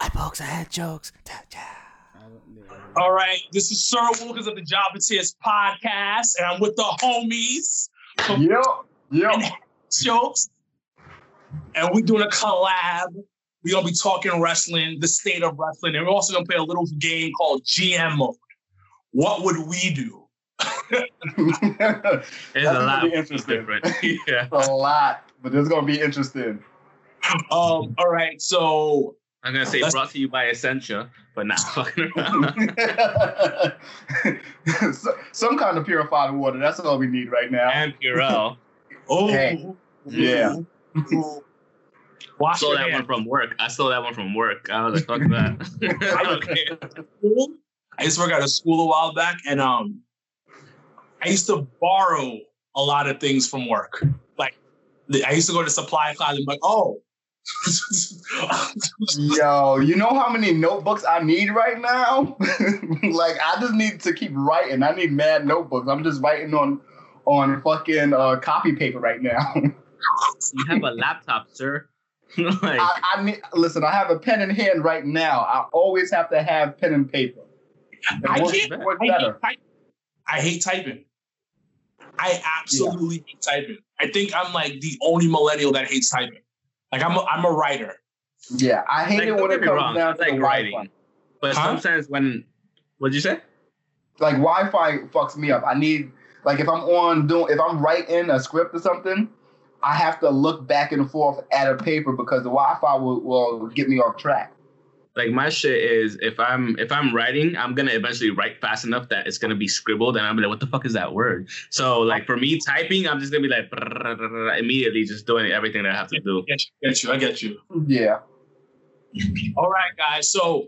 I pokes, I had jokes. All right, this is Sir Wilkins of the Job and Tears podcast, and I'm with the homies Yep. Yep. Jokes, and we're doing a collab. We're gonna be talking wrestling, the state of wrestling, and we're also gonna play a little game called GM mode. What would we do? It's That's a gonna lot be interesting. different. yeah. a lot, but it's gonna be interesting. Um, all right, so I'm gonna say Let's- brought to you by Essentia, but not fucking around. Some kind of purified water. That's all we need right now. and Purell. oh Hey. Yeah. Wash stole that hands. one from work. I stole that one from work. I was like, fuck that. I don't care. I used to work at a school a while back, and um, I used to borrow a lot of things from work. Like, the- I used to go to supply closet and be like, oh. Yo, you know how many notebooks I need right now? like I just need to keep writing. I need mad notebooks. I'm just writing on on fucking uh, copy paper right now. You have a laptop, sir. like, I, I need listen. I have a pen in hand right now. I always have to have pen and paper. It I works- can't. works I hate, better. typing. I hate typing. I absolutely hate typing. I think I'm like the only millennial that hates typing. Like I'm a, I'm a writer. Yeah, I hate like, it when it comes wrong. down I to like writing, Wi-Fi. but Huh? sometimes when, what'd you say? Like Wi-Fi fucks me up. I need like if I'm on doing if I'm writing a script or something, I have to look back and forth at a paper because the Wi-Fi will, will get me off track. Like my shit is if I'm if I'm writing, I'm gonna eventually write fast enough that it's gonna be scribbled, and I'm like, what the fuck is that word? So like for me, typing, I'm just gonna be like immediately just doing everything that I have to do. Get you, get you. I get you. Yeah. All right, guys. So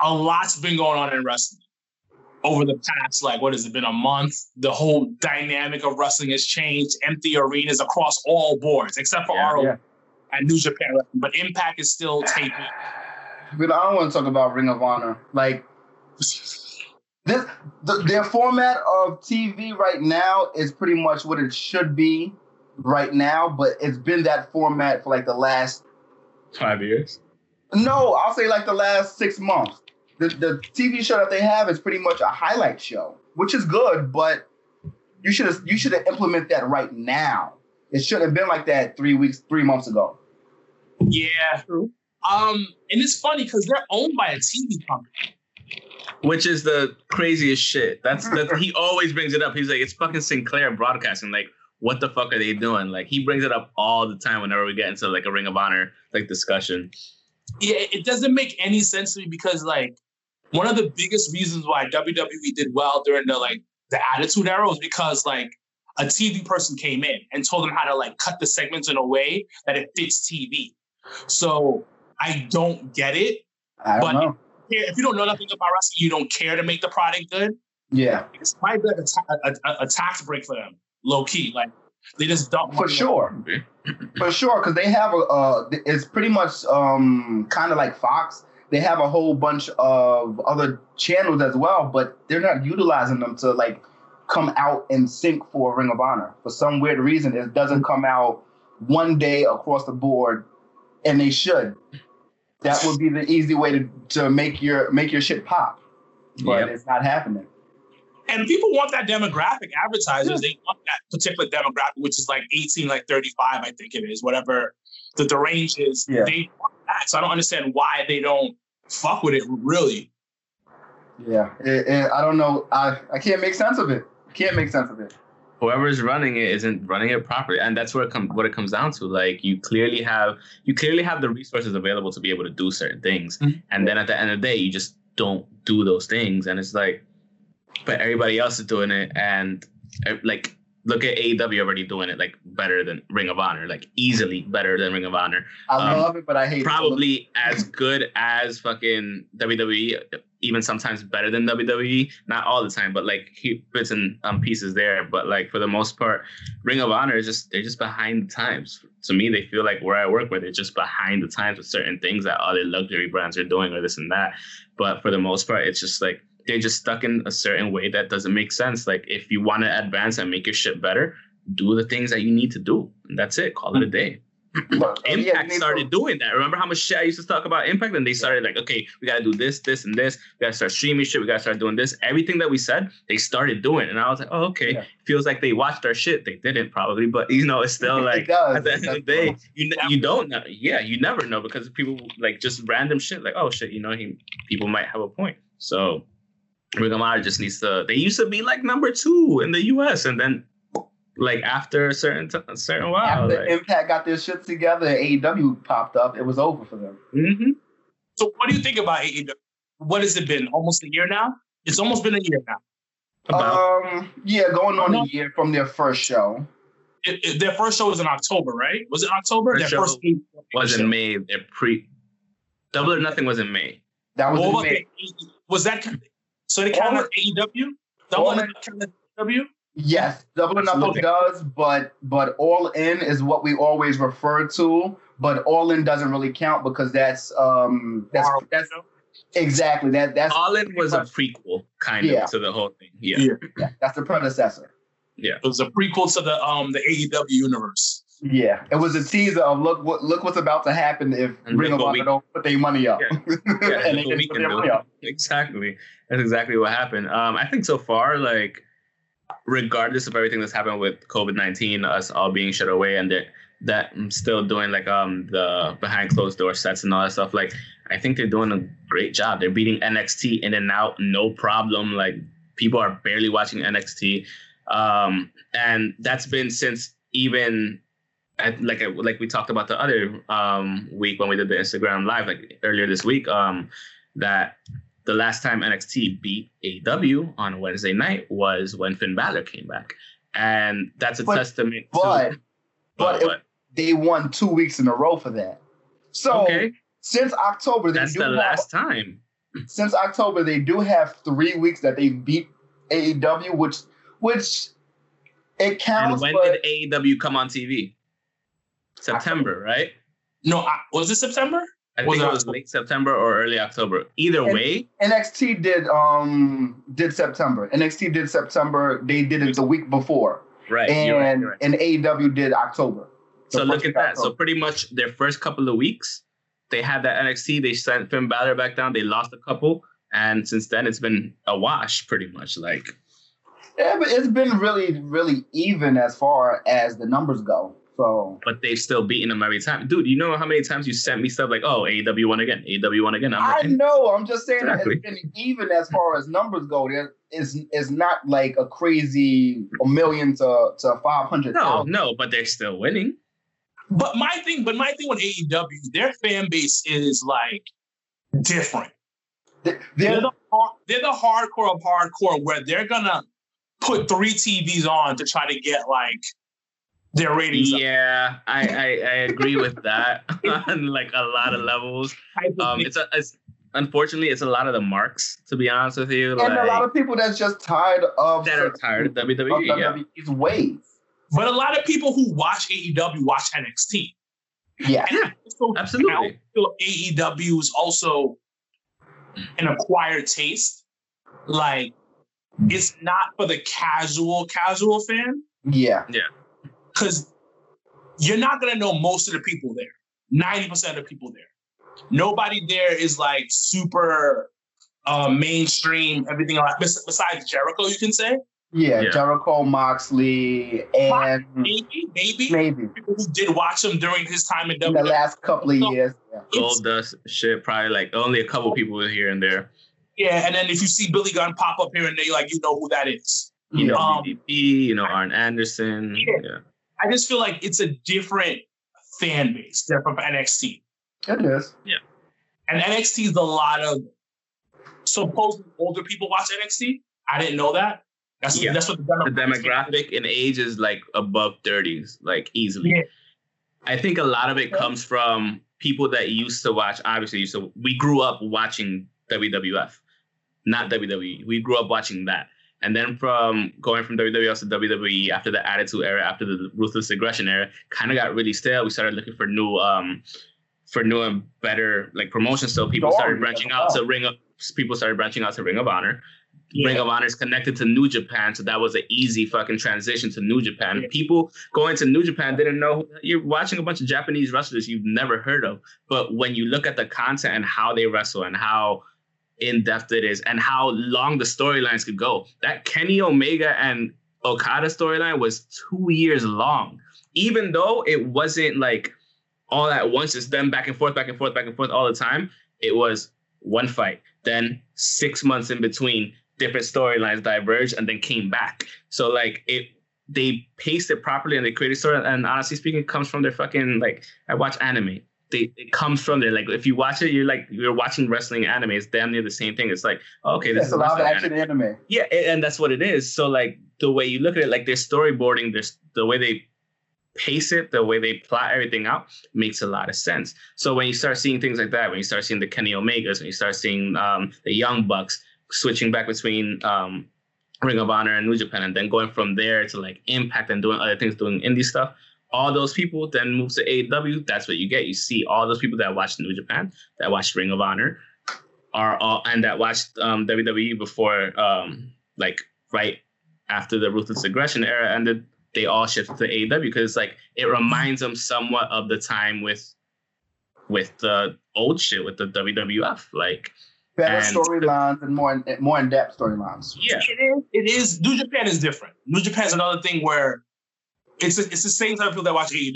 a lot's been going on in wrestling over the past, like, what has it been, a month? The whole dynamic of wrestling has changed. Empty arenas across all boards, except for Yeah, ROH yeah. and New Japan But Impact is still taping. But I don't want to talk about Ring of Honor. Like this, the, their format of TV right now is pretty much what it should be right now. But it's been that format for like the last Five years. no, I'll say like the last six months. The the TV show that they have is pretty much a highlight show, which is good, but you should have you should have implement that right now. It shouldn't have been like that three weeks, three months ago. Yeah. Um, and it's funny because they're owned by a TV company. Which is the craziest shit. That's that he always brings it up. He's like, it's fucking Sinclair Broadcasting. Like, what the fuck are they doing? Like, he brings it up all the time whenever we get into like a Ring of Honor like discussion. Yeah, it doesn't make any sense to me because like one of the biggest reasons why WWE did well during the like the Attitude Era was because like a TV person came in and told them how to like cut the segments in a way that it fits TV. So I don't get it. I don't But- know. If you don't know nothing about wrestling, you don't care to make the product good. Yeah, it's might be like a, ta- a, a, a tax break for them, low key. Like they just dump for money on- sure. For sure, because they have a, uh, it's pretty much um, kind of like Fox. They have a whole bunch of other channels as well, but they're not utilizing them to like come out and sync for Ring of Honor. For some weird reason, it doesn't come out one day across the board, and they should. That would be the easy way to, to make your make your shit pop, but Yep. it's not happening. And people want that demographic. Advertisers, they want that particular demographic, which is like 18, like 35, I think it is, whatever the, the range is. Yeah. They want that. So I don't understand why they don't fuck with it, really. Yeah, It- it- I don't know. I I can't make sense of it. Can't make sense of it. whoever's running it isn't running it properly and that's where it comes what it comes down to like you clearly have you clearly have the resources available to be able to do certain things Mhm. and then at the end of the day you just don't do those things and it's like but everybody else is doing it and uh, like look at AEW already doing it like better than Ring of Honor, like easily better than Ring of Honor. I Um, love it, but I hate it. Probably as good as fucking WWE, even sometimes better than WWE. Not all the time, but like he bits and um, pieces there. But like for the most part, Ring of Honor is just they're just behind the times. To me, they feel like where I work, where they're just behind the times with certain things that other luxury brands are doing or this and that. But for the most part, it's just like they're just stuck in a certain way that doesn't make sense. Like if you want to advance and make your shit better, do the things that you need to do. And that's it. Call it a day. Yeah, Impact started doing that. Remember how much shit I used to talk about Impact? And they started like, okay, we gotta do this, this, and this. We gotta start streaming shit. We gotta start doing this. Everything that we said, they started doing. And I was like, oh, okay. Yeah. Feels like they watched our shit. They didn't probably, but you know, it's still It like does. at the end of the day, you you don't know. Yeah, you never know because people like just random shit. Like, oh shit, you know, he people might have a point. So Ring of Honor just needs to. They used to be like number two in the U.S. and then like after a certain t- a certain while, After like, Impact got their shit together, AEW popped up. It was over for them. mhm. So what do you think about AEW? What has it been? Almost a year now? It's almost been a year now. about Um, yeah, going on a year from their first show. It, it- their first show was in October, right? Was it October? First their show first was show. in May. Their pre Double or Nothing was in May. That was What in was, May. it? was that so they count All as AEW? Double all or count as AEW? Yes, Double or Nothing does, but but All In is what we always refer to. But All In doesn't really count because that's um that's Tomorrow, that's exactly that that's All in was a prequel, kind Yeah. of, to the whole thing. Yeah. Yeah. yeah, that's the predecessor. Yeah, it was a prequel to the um the AEW universe. Yeah, it was a teaser of look what look what's about to happen if And Ring of Honor don't put their money up. Yeah. Yeah, and they didn't put their do. money up. Exactly. That's exactly what happened. Um, I think so far, like, regardless of everything that's happened with COVID nineteen, us all being shut away, and that that I'm still doing like um the behind closed door sets and all that stuff. Like, I think they're doing a great job. They're beating NXT in and out, no problem. Like, people are barely watching NXT, um, and that's been since even. At, like like we talked about the other um, week when we did the Instagram live like earlier this week um, that the last time NXT beat AEW on Wednesday night was when Finn Balor came back, and that's a But- testament. But to, but it- they won two weeks in a row for that. So okay, since October, they that's do the have, last time. since October they do have three weeks that they beat AEW, which which it And counts. when but did AEW come on TV? September, right? No, I, was it September? I Was think it it was October? late September or early October. Either And- way, NXT did um did September. NXT did September. They did it the week before, right? and you're right, you're right. and AEW did October. So look at week that. So pretty much their first couple of weeks, they had that NXT. They sent Finn Balor back down. They lost a couple, and since then it's been a wash, pretty much. Like yeah, but it's been really really even as far as the numbers go. So but they've still beaten them every time. Dude, you know how many times you sent me stuff like, oh, AEW won again, AEW won again. I'm I know. I'm just saying that Exactly. it's been even as far as numbers go. There is is not like a crazy a million to to five hundred. no, no, but they're still winning. But my thing, but my thing with AEW, their fan base is like different. They're They're, the har- they're the hardcore of hardcore where they're gonna put three TVs on to try to get like their ratings up. Yeah, I, I I agree with that on like a lot of levels. Um, it's a it's unfortunately it's a lot of the marks to be honest with you. and a lot of people that's just tired of that are tired of of WWE. Yeah. WWE's ways. but a lot of people who watch AEW watch NXT. Yeah, And also, Absolutely. I AEW is also an acquired taste. Like it's not for the casual casual fan Yeah, yeah. Because you're not gonna know most of the people there. Ninety percent of the people there. Nobody there is like super uh, mainstream. Everything like besides Jericho, you can say Yeah, Yeah. Jericho, Moxley, and maybe, maybe maybe people who did watch him during his time in in the last couple of No. years. Yeah. Gold dust shit, probably like only a couple people here and there. Yeah, and then if you see Billy Gunn pop up here and there, you're like, you know who that is. You know, Um, DDP, you know, Arn Anderson. Yeah. Yeah. I just feel like it's a different fan base than from NXT. It is. Yeah. And NXT is a lot of supposedly older people watch NXT. I didn't know that. That's Yeah. that's what the the demographic. demographic in age is like above 30s, like easily. Yeah. I think a lot of it comes from people that used to watch. Obviously, so we grew up watching WWF, not WWE. We grew up watching that, and then from going from WWF to WWE after the Attitude Era, after the Ruthless Aggression Era, kind of got really stale. We started looking for new, um, for new and better like promotions. So people started branching out to Ring of. People started branching out to Ring of Honor. Yeah. Ring of Honor is connected to New Japan, so that was an easy fucking transition to New Japan. Yeah. People going to New Japan didn't know you're watching a bunch of Japanese wrestlers you've never heard of, but when you look at the content and how they wrestle and how in depth it is and how long the storylines could go, that Kenny Omega and Okada storyline was two years long, even though it wasn't like all at once, It's them back and forth, back and forth, back and forth all the time. It was one fight, then six months in between, different storylines diverged and then came back. So like it they paced it properly and they created story. And honestly speaking, it comes from their fucking like I watch anime. They it comes from there. Like if you watch it, you're like you're watching wrestling anime. It's damn near the same thing. It's like okay, this It's is a lot of action anime. anime. Yeah, and that's what it is. So like the way you look at it, like they're storyboarding, there's the way they pace it, the way they plot everything out makes a lot of sense. So when you start seeing things like that, when you start seeing the Kenny Omegas, when you start seeing um, the Young Bucks switching back between um, Ring of Honor and New Japan, and then going from there to like Impact and doing other things, doing indie stuff. All those people then move to AEW. That's what you get. You see all those people that watched New Japan, that watched Ring of Honor, are all and that watched um, WWE before, um, like right after the Ruthless Aggression era ended. They all shifted to AEW because like it reminds them somewhat of the time with with the old shit with the WWF. Like Better storylines and more in, more in depth storylines. yeah, It is. It is. New Japan is different. New Japan is another thing where it's a, it's the same type of people that watch AEW.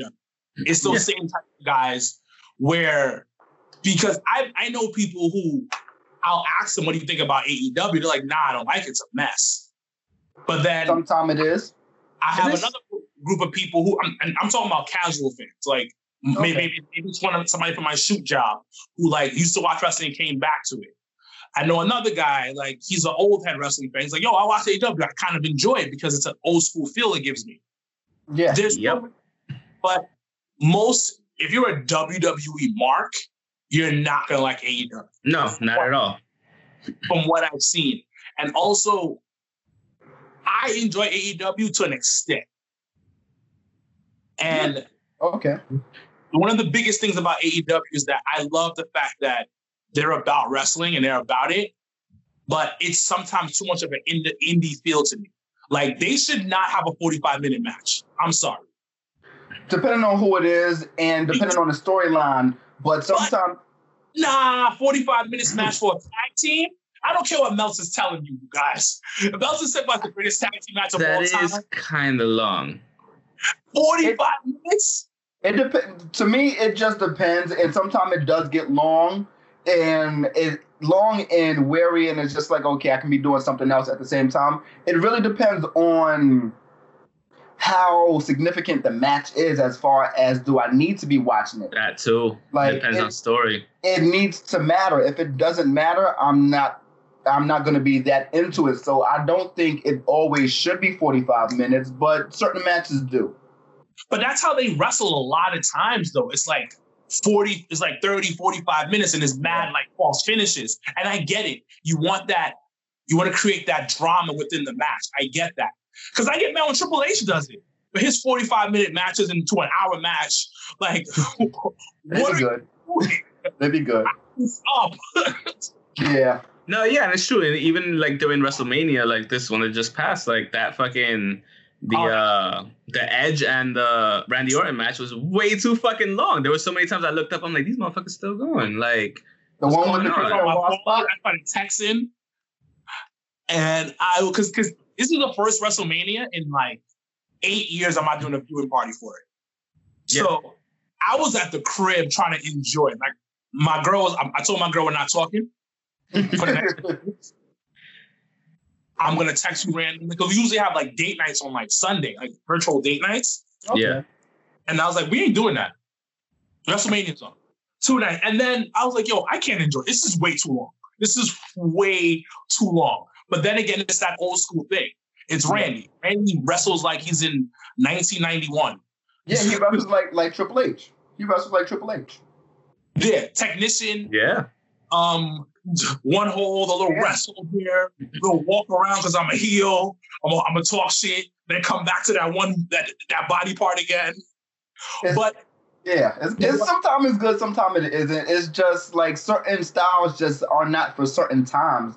It's those Yeah. same type of guys where because I I know people who I'll ask them what do you think about AEW. They're like, nah, I don't like it. It's a mess. But then Sometimes it is. I have It is. another group of people who I'm, and I'm talking about casual fans, like Okay. maybe, maybe maybe it's one of somebody from my shoot job who like used to watch wrestling and came back to it. I know another guy like he's an old head wrestling fan. He's like, yo, I watch AEW. I kind of enjoy it because it's an old school feel it gives me. Yeah. There's Yep. but most if you're a WWE mark, you're not gonna like AEW no, not at all. from what I've seen. And also, I enjoy AEW to an extent. And Okay. one of the biggest things about AEW is that I love the fact that they're about wrestling and they're about it, but it's sometimes too much of an indie, indie feel to me. Like they should not have a 45 minute match. I'm sorry. Depending on who it is and depending on the storyline, but sometimes Nah, 45 minutes match for a tag team. I don't care what Meltzer's telling you, guys. If Meltzer said about the greatest tag team match of all time, is kind of long. 45 minutes? it depends. To me, it just depends, and sometimes it does get long, and it long and weary, and it's just like okay, I can be doing something else at the same time. It really depends on how significant the match is, as far as do I need to be watching it. That too. Like, Depends on story. it needs to matter. If it doesn't matter, I'm not I'm not going to be that into it. So I don't think it always should be 45 minutes, but certain matches do. But that's how they wrestle a lot of times, though. It's like 40, it's like 30, 45 minutes, and it's mad like false finishes. And I get it. You want that, you want to create that drama within the match. I get that. Because I get mad when Triple H does it. But his 45 minute matches into an hour match, like, what They'd be good. you doing? They'd be good. up? Yeah. No, yeah, and it's true. And even like during WrestleMania, like this one that just passed, like that fucking the Oh. uh the Edge and the Randy Orton match was way too fucking long. There were so many times I looked up, I'm like, these motherfuckers still going. Like, The one with the on? Chris on my Benoit. I started texting, and I because because this is the first WrestleMania in like eight years. I'm not doing a viewing party for it. So I was at the crib trying to enjoy it. Like my girl was. I, I told my girl we're not talking. For the next, I'm gonna text you randomly because we usually have like date nights on like Sunday, like virtual date nights. Okay. Yeah. And I was like, we ain't doing that. WrestleMania's on. Two night. And then I was like, yo, I can't enjoy it. This is way too long. This is way too long. But then again, it's that old school thing. It's Randy. Randy wrestles like he's in 1991. Yeah, he wrestles like like Triple H. He wrestles like Triple H. Yeah, technician. Yeah. Um, one hold, a little Yeah. wrestle here, a little walk around because I'm a heel. I'm gonna I'm talk shit, then come back to that one that that body part again. It's- But Yeah, it's, it's sometimes it's good, sometimes it isn't. It's just like certain styles just are not for certain times.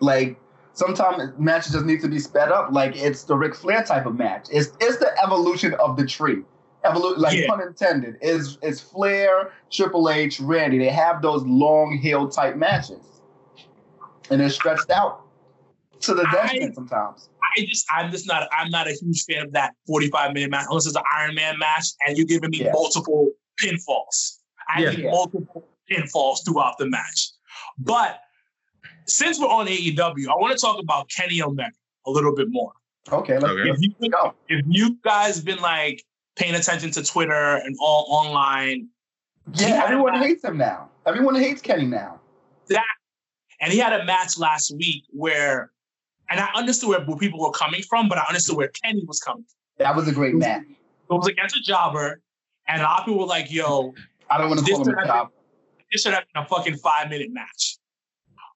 Like sometimes matches just need to be sped up. Like it's the Ric Flair type of match. It's it's the evolution of the tree. Evolu- like Yeah. pun intended. Is is Flair, Triple H, Randy. They have those long hill type matches, and they're stretched out to the I- detriment sometimes. I just I'm just not I'm not a huge fan of that 45 minute match unless it's an Iron Man match and you're giving me Yeah. multiple pinfalls. I Yeah. need Yeah. multiple pinfalls throughout the match. But since we're on AEW, I want to talk about Kenny Omega a little bit more. Okay, let's, Okay. let's If you go. if you guys been like paying attention to Twitter and all online, Yeah, everyone hates him now. Everyone hates Kenny now. and he had a match last week where, and I understood where, people were coming from, but I understood where Kenny was coming. from. That was a great match. It was against a jobber, and a lot of people were like, "Yo, I don't want to call him a should have job. this should have been a fucking five minute match."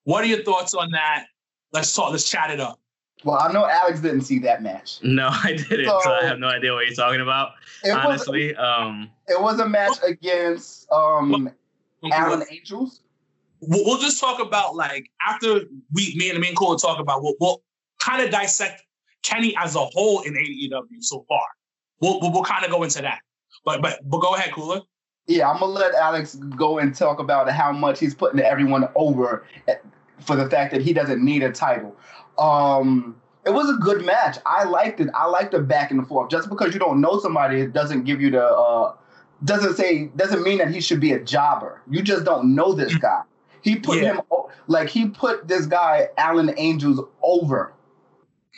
What are your thoughts on that? Let's talk. Let's chat it up. Well, I know Alex didn't see that match. No, I didn't. So, So- I have no idea what you're talking about. It was honestly, um, it was a match against um Alan Angels. We'll, we'll just talk about like after we, me and the main caller talk about. We'll, we'll kind of dissect Kenny as a whole in AEW so far. We'll we'll, we'll kind of go into that. But but but go ahead, cooler. Yeah, I'm gonna let Alex go and talk about how much he's putting everyone over at- for the fact that he doesn't need a title. Um, it was a good match. I liked it. I liked the back and forth. Just because you don't know somebody, it doesn't give you the uh, doesn't say doesn't mean that he should be a jobber. You just don't know this guy. He put Yeah. him like he put this guy Alan Angels over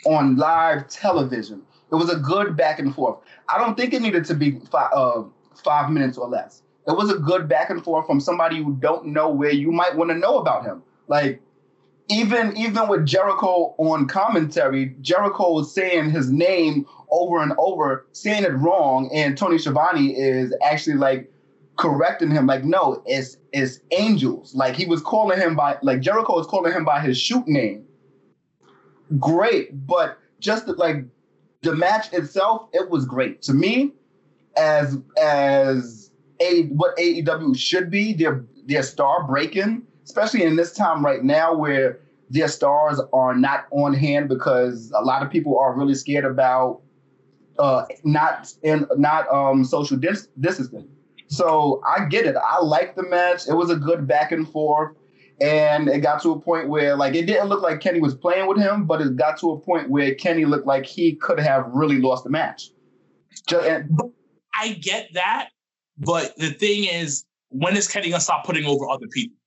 on live television. It was a good back and forth. I don't think it needed to be five, uh, five minutes or less. It was a good back and forth from somebody you don't know where you might want to know about him. Like even even with Jericho on commentary, Jericho was saying his name over and over, saying it wrong, and Tony Schiavone is actually like correcting him. Like, no, it's it's Angels. Like he was calling him by like Jericho was calling him by his shoot name. Great, but just like the match itself, it was great to me. As as a what AEW should be, their their star breaking, especially in this time right now where their stars are not on hand because a lot of people are really scared about uh not in not um social dis- distancing. So I get it. I like the match. It was a good back and forth. And it got to a point where like it didn't look like Kenny was playing with him, but it got to a point where Kenny looked like he could have really lost the match. Just, and, I get that, but the thing is, when is Kenny gonna stop putting over other people?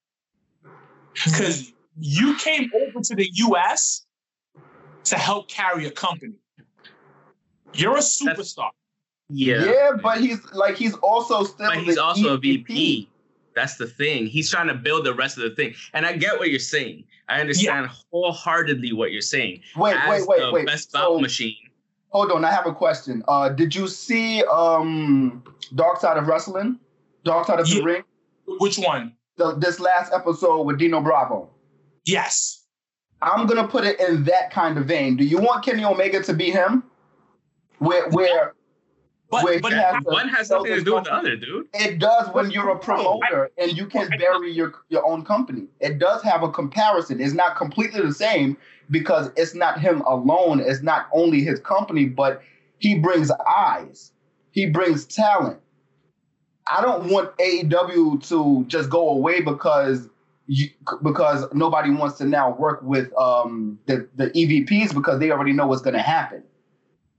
Because you came over to the U.S. to help carry a company. You're a superstar. yeah. yeah. but he's like he's also still But he's the also a VP. That's the thing. He's trying to build the rest of the thing. And I get what you're saying. I understand wholeheartedly what you're saying. Wait, As wait, wait, the wait. Best So- machine. Hold on, I have a question. Uh, did you see um Dark Side of Wrestling? Dark Side of the Ring? Which one? The, this last episode with Dino Bravo. Yes. I'm gonna put it in that kind of vein. Do you want Kenny Omega to be him? Where where But Wait, but yeah. how- One has sell nothing to do with the other, dude. it does when you're a promoter and you can bury your your own company. It does have a comparison. It's not completely the same because it's not him alone. It's not only his company, but he brings eyes. He brings talent. I don't want AEW to just go away because you, because nobody wants to now work with um, the the EVPs because they already know what's going to happen.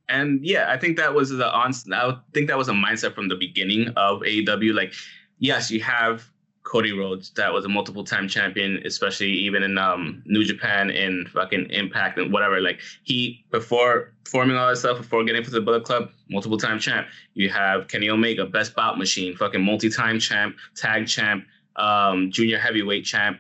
And yeah, I think that was the on. I think that was a mindset from the beginning of AEW. Like, yes, you have Cody Rhodes, that was a multiple time champion, especially even in um, New Japan and fucking Impact and whatever. Like he before forming all that stuff, before getting for the Bullet Club, multiple time champ. You have Kenny Omega, best bout machine, fucking multi time champ, tag champ, um, junior heavyweight champ.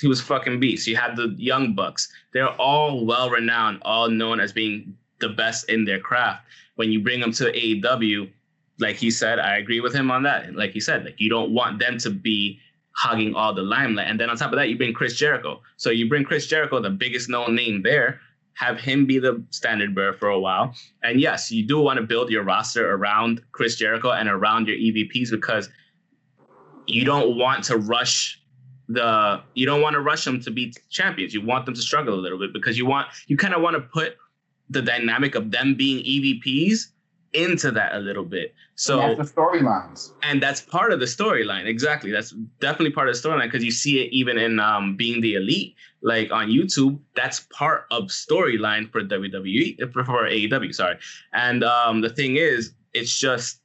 he was fucking beast. You had the Young Bucks. They're all well renowned, all known as being the best in their craft. When you bring them to AEW, like he said, I agree with him on that. Like he said, like you don't want them to be hogging all the limelight. And then on top of that, you bring Chris Jericho. So you bring Chris Jericho, the biggest known name there, have him be the standard bearer for a while. And yes, you do want to build your roster around Chris Jericho and around your EVPs because you don't want to rush the you don't want to rush them to be champions. You want them to struggle a little bit because you want you kind of want to put the dynamic of them being EVPs into that a little bit. So And that's the storylines. and that's part of the storyline exactly that's definitely part of the storyline because you see it even in um, being the elite like on youtube that's part of storyline for wwe for aew sorry and um, the thing is it's just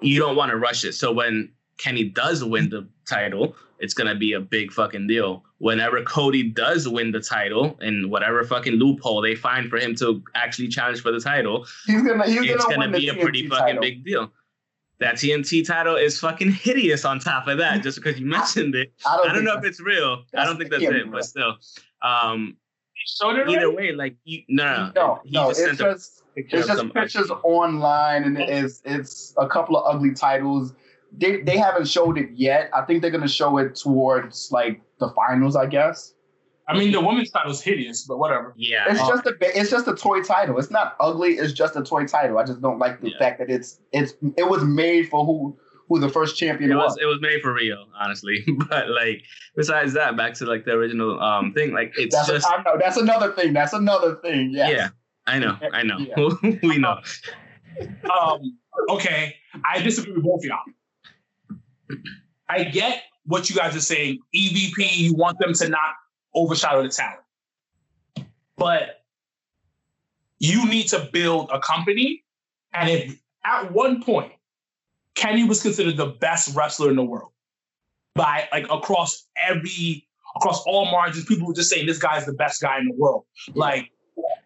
you don't want to rush it so when kenny does win the title it's gonna be a big fucking deal whenever cody does win the title in whatever fucking loophole they find for him to actually challenge for the title He's gonna he's it's gonna, gonna be the a pretty TNT fucking title. big deal. That TNT title is fucking hideous on top of that, just because you mentioned it. I don't, I don't know if it's real. I don't think that's yeah, it, bro. but still. Um, So either Ray? way, like you no no, no, he no. just It's just it's just some pictures online, and it's it's a couple of ugly titles. They they haven't showed it yet. I think they're gonna show it towards like the finals, I guess. I mean, the women's title is hideous, but whatever. Yeah. It's Uh, just a it's just a toy title. It's not ugly. It's just a toy title. I just don't like the Yeah. fact that it's it's it was made for who who the first champion It was. was it was made for Riho, honestly. But like besides that, back to like the original um thing, like it's That's just a, I know that's another thing. That's another thing. Yes. yeah. I know, I know. Yeah. we know. Um, okay, I disagree with both of y'all. I get what you guys are saying. EVP, you want them to not overshadow the talent. But you need to build a company. And if at one point, Kenny was considered the best wrestler in the world by like across every across all margins, people were just saying this guy's the best guy in the world. Like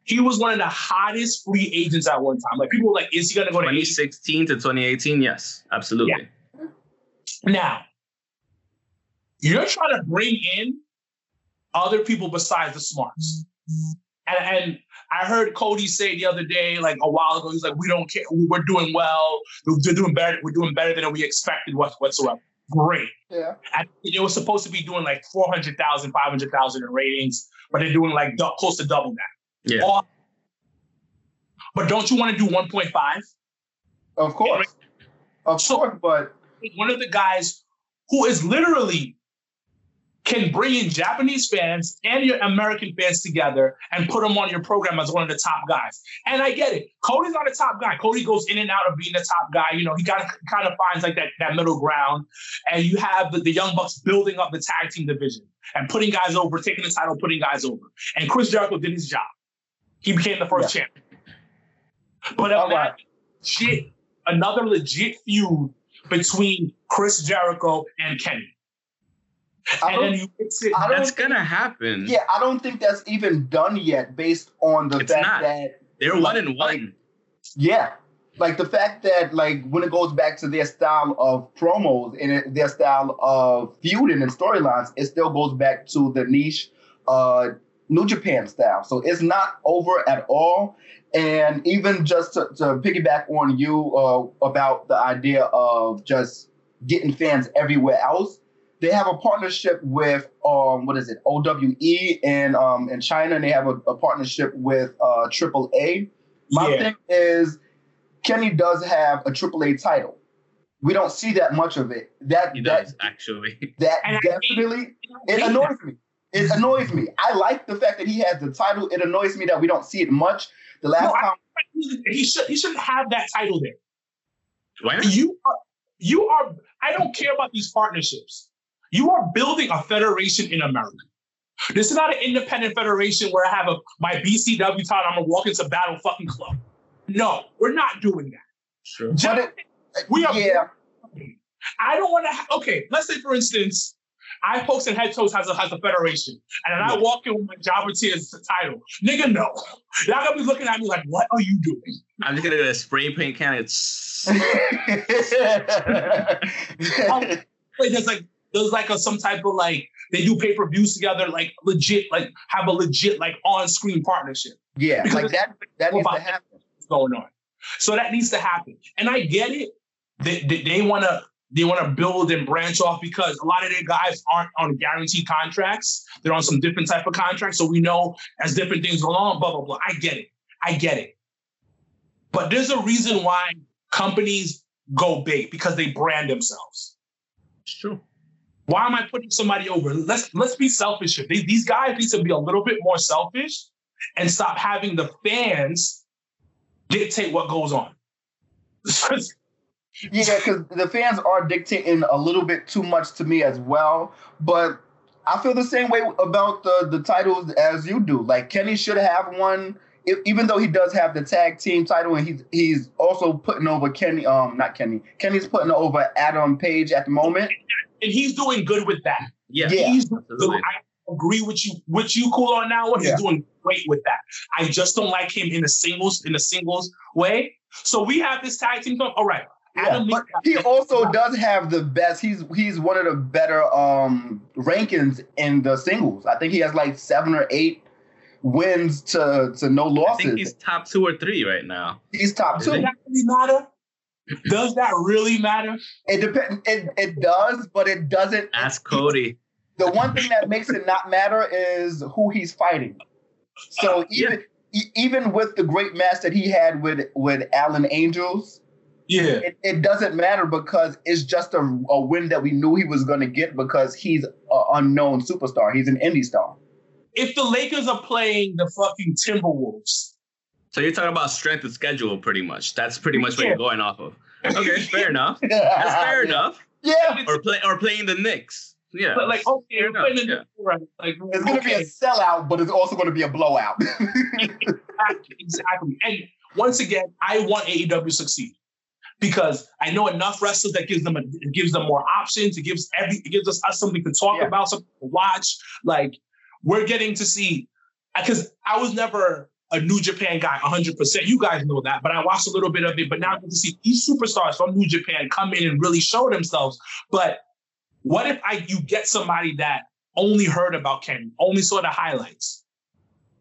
he was one of the hottest free agents at one time. Like people were like, is he gonna go to AEW? 2016 to 2018, yes, absolutely. Now, you're trying to bring in other people besides the smarts. And, and I heard Cody say the other day, like a while ago, he's like, "We don't care. We're doing well. We're doing better. We're doing better than we expected whatsoever." Great. Yeah. And it was supposed to be doing like 400,000, 500,000 in ratings, but they're doing like du- close to double that. Yeah. All- but don't you want to do 1.5? Of course. Of So- course, but one of the guys who is literally can bring in Japanese fans and your American fans together and put them on your program as one of the top guys. And I get it. Cody's not a top guy. Cody goes in and out of being the top guy. You know, he kind of kind of finds like that, that middle ground. And you have the, the Young Bucks building up the tag team division and putting guys over, taking the title, putting guys over. And Chris Jericho did his job. He became the first champion. But imagine right. shit, another legit feud between Chris Jericho and Kenny. And then it. That's think- gonna happen. yeah, I don't think that's even done yet based on the It's fact not. that They're one and one. Yeah. Like the fact that like when it goes back to their style of promos and their style of feuding and storylines, it still goes back to the niche uh New Japan style. So it's not over at all. And even just to, to piggyback on you uh, about the idea of just getting fans everywhere else, they have a partnership with um what is it OWE in um in China, and they have a, a partnership with uh AAA. My Yeah. thing is, Kenny does have a AAA title. We don't see that much of it. That He that does actually. that And I definitely it hate annoys me. It mm-hmm. annoys me. I like the fact that he has the title. It annoys me that we don't see it much. The last No, I- time, He should he shouldn't have that title there. Why not? You are you are I don't care about these partnerships. You are building a federation in America. This is not an independent federation where I have a my BCW title. I'm gonna walk into Battle fucking Club. No, we're not doing that. Sure. but it, We are yeah, I don't want to. Ha- okay, let's say for instance, I Pokes and Head Toes has a has a federation, and then I walk in with my Jabba Tears title. Nigga, no, y'all gonna be looking at me like, what are you doing? I'm just gonna get a spray paint can. It's um, Wait, there's like there's like a some type of like they do pay per views together, like legit, like have a legit like on screen partnership. Yeah, Because like that. That needs to happen. What's going on? So that needs to happen, and I get it. They they, they want to they want to build and branch off because a lot of their guys aren't on guaranteed contracts. They're on some different type of contracts. So we know as different things go on, blah blah blah. I get it. I get it. But there's a reason why companies go big because they brand themselves. It's true. Why am I putting somebody over? Let's let's be selfish. here. These, these guys need to be a little bit more selfish and stop having the fans dictate what goes on. Yeah, because the fans are dictating a little bit too much to me as well. But I feel the same way about the the titles as you do. Like Kenny should have one, if, even though he does have the tag team title, and he's he's also putting over Kenny. Um, not Kenny. Kenny's putting over Adam Page at the moment. and he's doing good with that. Yeah. Yeah. He's doing I agree with you. What you cool on now? What Yeah. he's doing great with that. I just don't like him in the singles in the singles way. So we have this tag team. All right, Yeah, but he also does have the best. He's he's one of the better um rankings in the singles. I think he has like seven or eight wins to to no losses. I think he's top two or three right now. he's top Is two. Does that really matter? Does that really matter? It depends. It, it does, but it doesn't. Ask Cody. The one thing that makes it not matter is who he's fighting. So even e- even with the great match that he had with with Alan Angels, Yeah. it, it doesn't matter because it's just a, a win that we knew he was going to get because he's an unknown superstar. He's an indie star. If the Lakers are playing the fucking Timberwolves, So you're talking about strength of schedule, pretty much. That's pretty much what Yeah. you're going off of. Okay, fair enough. That's fair yeah. enough. Yeah, Or play or playing the Knicks. Yeah. but like okay, Fair we're playing the enough, right, like it's going to be a sellout, but it's also going to be a blowout. Exactly, exactly. And once again, I want AEW to succeed because I know enough wrestlers that gives them a, it gives them more options. It gives every it gives us, us something to talk Yeah. about, something to watch. Like we're getting to see because I was never a New Japan guy 100%. You guys know that, but I watched a little bit of it. But now I get to see these superstars from New Japan come in and really show themselves. But what if I you get somebody that only heard about Kenny, only saw the highlights,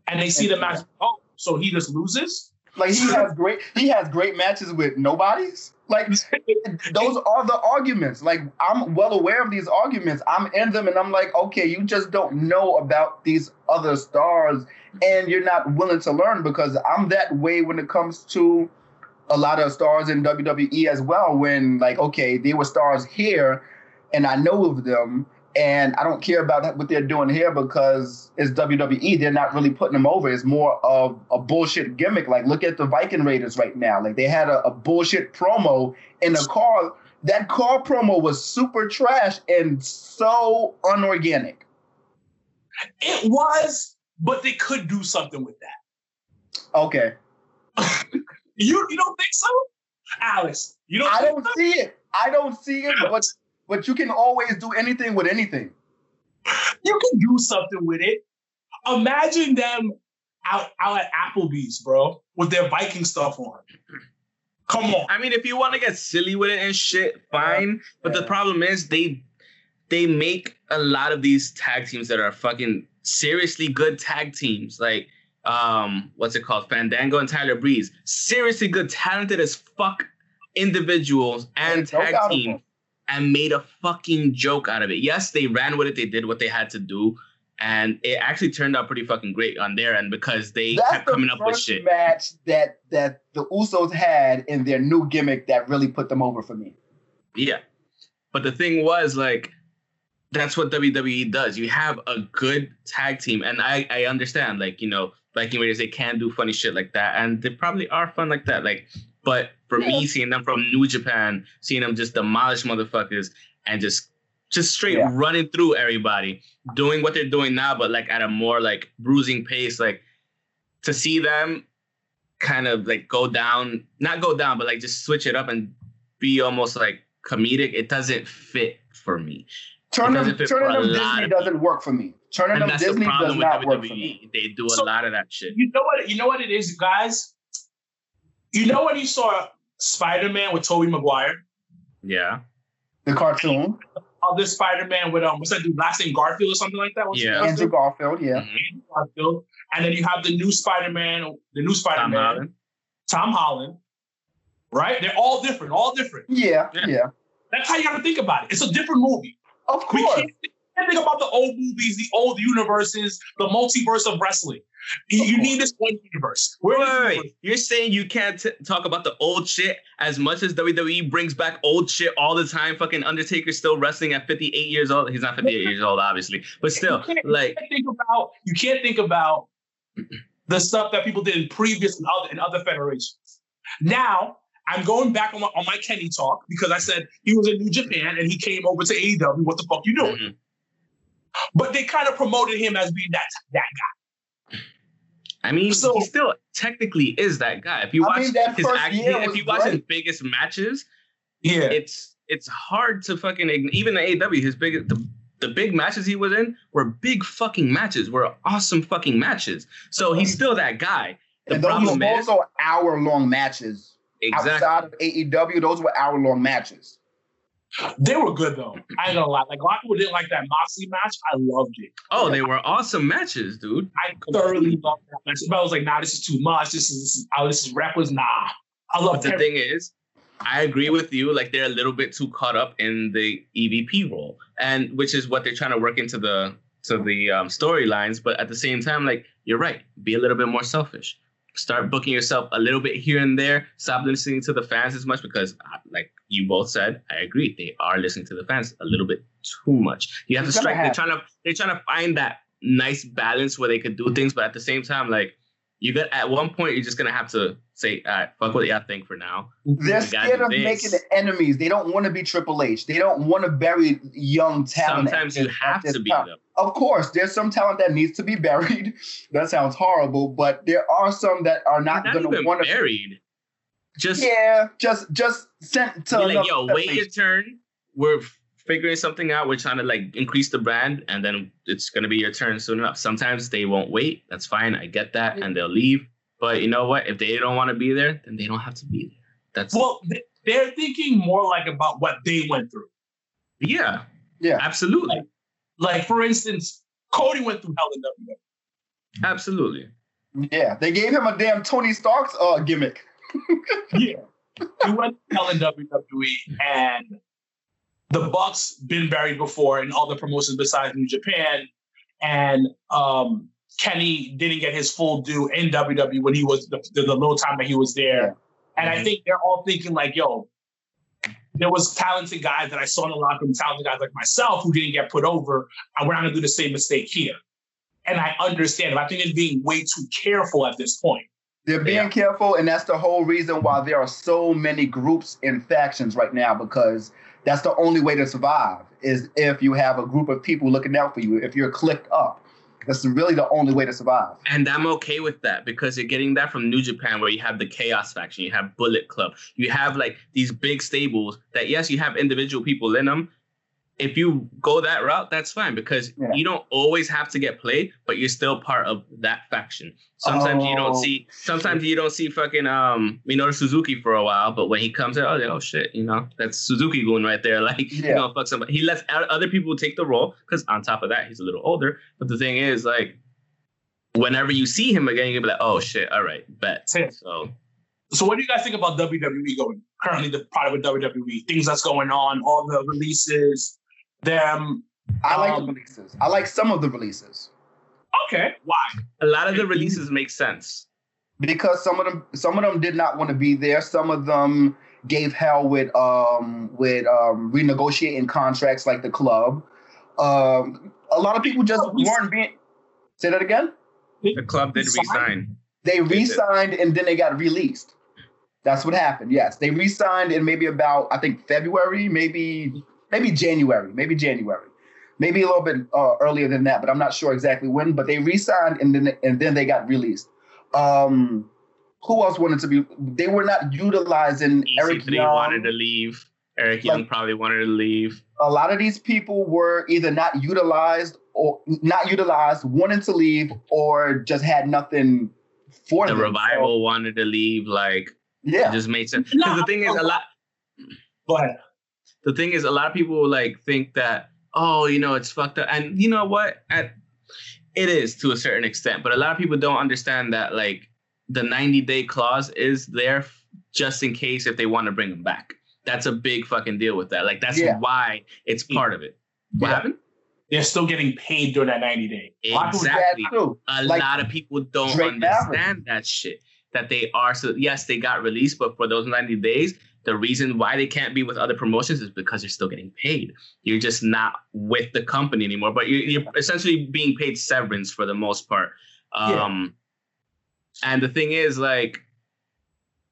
and they see the match? Oh, so he just loses? Like he has great he has great matches with nobodies. Like those are the arguments. Like I'm well aware of these arguments. I'm in them and I'm like, okay, you just don't know about these other stars and you're not willing to learn because I'm that way when it comes to a lot of stars in WWE as well. When like, okay, they were stars here and I know of them and I don't care about what they're doing here because it's WWE. They're not really putting them over. It's more of a bullshit gimmick. Like, look at the Viking Raiders right now. Like, they had a, a bullshit promo in a car. That car promo was super trash and so unorganic. It was, but they could do something with that. Okay, You you don't think so, Alice? You don't? I think don't so? see it. I don't see it. But but you can always do anything with anything. You can do something with it. Imagine them out out at Applebee's, bro, with their Viking stuff on. Come on. I mean, if you want to get silly with it and shit, fine. But the problem is they they make a lot of these tag teams that are fucking seriously good tag teams. Like um, what's it called? Fandango and Tyler Breeze. Seriously good, talented as fuck individuals and There's tag doubt team. And made a fucking joke out of it. Yes, they ran with it. They did what they had to do, and it actually turned out pretty fucking great on their end because they That's kept the coming up with shit. match that that the Usos had in their new gimmick that really put them over for me. Yeah. But the thing was, like, that's what WWE does. You have a good tag team. And I, I understand, like, you know, Viking Raiders, they can do funny shit like that. And they probably are fun like that. Like, but for me, seeing them from New Japan, seeing them just demolish motherfuckers and just just straight Yeah. running through everybody, doing what they're doing now, but like at a more like bruising pace, like to see them kind of like go down, not go down, but like just switch it up and be almost like comedic, it doesn't fit for me. Turning doesn't them, fit turning them lot Disney doesn't work for me. Turning And them that's Disney the problem does with not work for me. WWE. They do a So- lot of that shit. You know what? You know what it is, guys. You know when you saw Spider Man with Tobey Maguire. Yeah. The cartoon. other Spider-Man with um, what's that dude? Last name Garfield or something like that. What's Yeah. Andrew? Garfield, yeah. Mhm. Garfield. And then you have the new Spider-Man, the new Spider-Man, Holland. Tom Holland. Right? They're all different, all different. Yeah, Yeah. yeah. That's how you got to think about it. It's a different movie. Of course. we can't think about the old movies, the old universes, the multiverse of wrestling. You, you need this one universe. Wait, wait, wait. You're saying you can't t- talk about the old shit as much as WWE brings back old shit all the time. Fucking Undertaker's still wrestling at 58 years old. He's not 58 years old, obviously, but still, you can't, like, you can't think about you can't think about the stuff that people did in previous and other in other federations. Now I'm going back on my, on my Kenny talk because I said he was in New Japan and he came over to AEW. What the fuck you doing? mhm. But they kind of promoted him as being that that guy. I mean, So- he still technically is that guy. If you I watch mean, his act- if you watch his biggest matches, Yeah. it's it's hard to fucking even the AEW his big the, the big matches he was in were big fucking matches were awesome fucking matches so he's still that guy the and those problem were also hour long matches. exactly Outside of AEW, those were hour long matches. They were good though. I ain't gonna lie. Like a lot of people didn't like that Moxley match. I loved it. oh they were awesome matches dude I thoroughly loved that match. But I was like, nah, this is too much. This is this is, oh, this is reckless. Nah. I love the thing is I agree with you. Like they're a little bit too caught up in the EVP role, and which is what they're trying to work into the to the um, storylines. But at the same time, like you're right, be a little bit more selfish. Start booking yourself a little bit here and there. Stop listening to the fans as much because, uh, like you both said, I agree. They are listening to the fans a little bit too much. You have It's to strike. They're trying to they're trying to find that nice balance where they could do things, but at the same time, like you got at one point, you're just gonna have to say, "All right, fuck what y'all think for now." Mm-hmm. They're scared of this. making enemies. They don't want to be Triple H. They don't want to bury young talent. Sometimes you have to be them. Of course, there's some talent that needs to be buried. that sounds horrible, but there are some that are not, Not going to even want to. Be buried. Just Yeah, just just sent to be like, yo, wait your turn. We're f- figuring something out. We're trying to like increase the brand, and then it's gonna be your turn soon enough. Sometimes they won't wait. That's fine. I get that, and they'll leave. But you know what? If they don't want to be there, then they don't have to be there. That's Well, they- they're thinking more like about what they went through. yeah, Yeah. absolutely, Like for instance, Cody went through hell in WWE. absolutely. Yeah, they gave him a damn Tony Stark's uh, gimmick. Yeah. he went to hell in WWE and the Bucks been buried before in other promotions besides New Japan. And um, Kenny didn't get his full due in WWE when he was the, the, the little time that he was there. And I Mhm. think they're all thinking like, yo, there was talented guys that I saw in the locker room, talented guys like myself who didn't get put over, and we're not gonna do the same mistake here. And I understand, I think it's being way too careful at this point. They're being Yeah. careful, and that's the whole reason why there are so many groups and factions right now. Because that's the only way to survive is if you have a group of people looking out for you. If you're clicked up, that's really the only way to survive. And I'm okay with that because you're getting that from New Japan, where you have the Chaos faction, you have Bullet Club, you have like these big stables that, yes, you have individual people in them. If you go that route, that's fine because Yeah. you don't always have to get played, but you're still part of that faction. Sometimes you don't Oh, see, sometimes you don't see fucking um Minoru Suzuki for a while, but when he comes out, oh, oh shit, you know, that's Suzuki going right there. Like, Yeah. you know, fuck somebody. He lets other people take the role because on top of that, he's a little older. But the thing is, like, whenever you see him again, you'll be like, oh shit, all right, bet. That's. So So what do you guys think about WWE going currently the product with WWE? Things that's going on, all the releases, them. I like Um, the releases. I like some of the releases Okay, why? a lot of the releases make sense. because some of them some of them did not want to be there. Some of them gave hell with um with um renegotiating contracts like the club. Um, a lot of people just weren't being. Say that again. The club did Resign? resign. They did. re-signed and then they got released. That's what happened. Yes, they re-signed in maybe about I think February, maybe maybe January, maybe January, maybe a little bit uh, earlier than that, but I'm not sure exactly when. But they re-signed and then and then they got released. Um, who else wanted to be? They were not utilizing Eric EC3 Young. wanted to leave. Eric Young Like- probably wanted to leave. a lot of these people were either not utilized or not utilized, wanted to leave, or just had nothing for The them. So, revival wanted to leave. Like, yeah. it just made sense. No, Because the thing is, a lot. Go ahead. The thing is, a lot of people like think that, oh, you know, it's fucked up, and you know what? At it is to a certain extent, but a lot of people don't understand that like the 90 day clause is there just in case if they want to bring them back. That's a big fucking deal with that. Like that's Yeah. why it's part of it. What Yeah. happened? They're still getting paid during that 90 day. A lot of people- Exactly. A Like lot of people don't understand Maverick. that shit. That they are so yes, they got released, but for those 90 days, the reason why they can't be with other promotions is because they're still getting paid. You're just not with the company anymore, but you're, you're essentially being paid severance for the most part. Yeah. Um, And the thing is, like,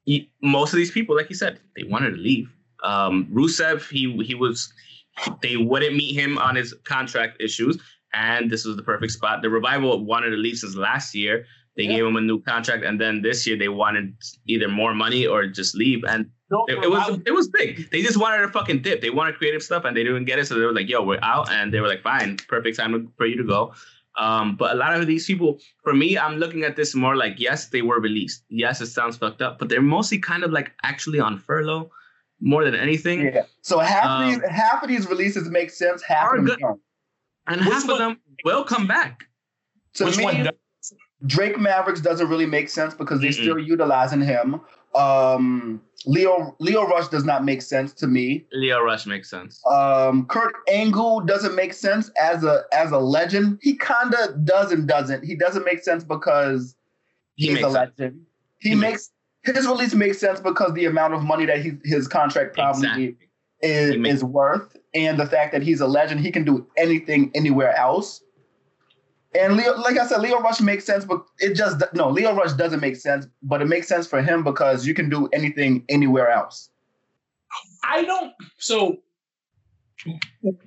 y- most of these people, like you said, they wanted to leave. Um, Rusev, he he was, they wouldn't meet him on his contract issues, and this was the perfect spot. The revival wanted to leave since last year. They Yeah. gave him a new contract, and then this year they wanted either more money or just leave. And it, it was it was big. They just wanted a fucking dip. They wanted creative stuff, and they didn't get it. So they were like, "Yo, we're out," and they were like, "Fine, perfect time for you to go." Um, but a lot of these people, for me, I'm looking at this more like, yes, they were released. Yes, it sounds fucked up, but they're mostly kind of like actually on furlough more than anything. Yeah. So half Um, of these half of these releases make sense. Half are of them good. don't. And Which half of them will come back. To Which me, one? Drake Mavericks doesn't really make sense because they're Mm-mm. still utilizing him. Um, Lio Lio Rush does not make sense to me. Lio Rush makes sense. Um, Kurt Angle doesn't make sense as a as a legend. He kinda does and doesn't. He doesn't make sense because He he's makes a sense. legend. He, He makes his release makes sense because the amount of money that he, his contract probably Exactly. is, is worth, and the fact that he's a legend, he can do anything anywhere else. And Lio, like I said, Lio Rush makes sense, but it just no. Lio Rush doesn't make sense, but it makes sense for him because you can do anything anywhere else. I don't. So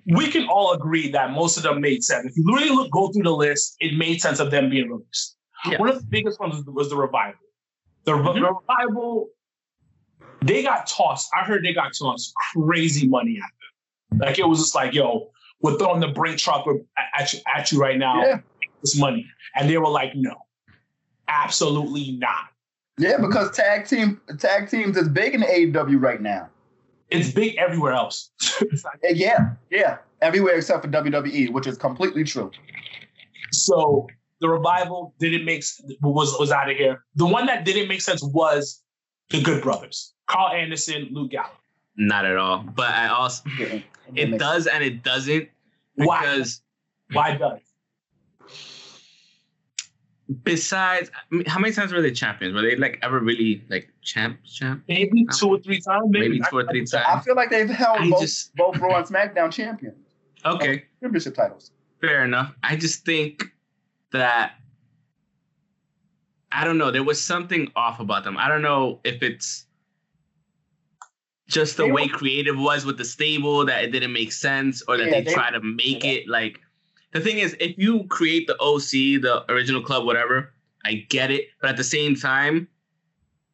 we can all agree that most of them made sense. If you really look, go through the list, it made sense of them being released. Yeah. One of the biggest ones was, was the revival. The, re- Mhm. the revival, they got tossed. I heard they got tossed crazy money at them. Like it was just like, yo, we're throwing the brink truck at you, at you right now. Yeah. This money, and they were like, no, absolutely not. Yeah, because tag team tag teams is big in the AEW right now. It's big everywhere else. Like- Uh, Yeah, yeah, everywhere except for WWE, which is completely true. So the revival didn't make was was out of here. The one that didn't make sense was the Good Brothers, Karl Anderson, Luke Gallows. Not at all. But I also Yeah, it makes- does and it doesn't Why? because Why does? Besides I mean, how many times were they champions? Were they like ever really like champ champ? Maybe two or three times. Maybe, Maybe two or three I times. I feel like they've held I both, just- both Raw and SmackDown champions, Okay. championship titles. Fair enough. I just think that I don't know. There was something off about them. I don't know if it's just the They way were- creative was with the stable that it didn't make sense, or that Yeah, they, they- try to make yeah. it like. The thing is, if you create the OC, the original club, whatever, I get it. But at the same time,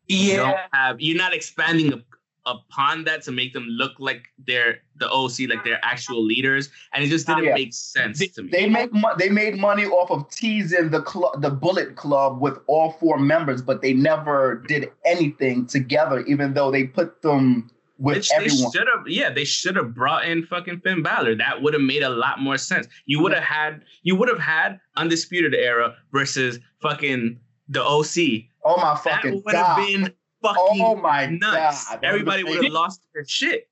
you don't Yeah, have you're not expanding up- upon that to make them look like they're the OC, like they're actual leaders, and it just didn't Yeah. make sense They- to me. They make mo- they made money off of teasing the club, the Bullet Club, with all four members, but they never did anything together, even though they put them with Which they everyone. should have, yeah, they should have brought in fucking Finn Balor. That would have made a lot more sense. You would have had, you would have had Undisputed Era versus fucking the OC. Oh my fucking. god! That would have been fucking Oh my nuts. god! Everybody would have lost their shit.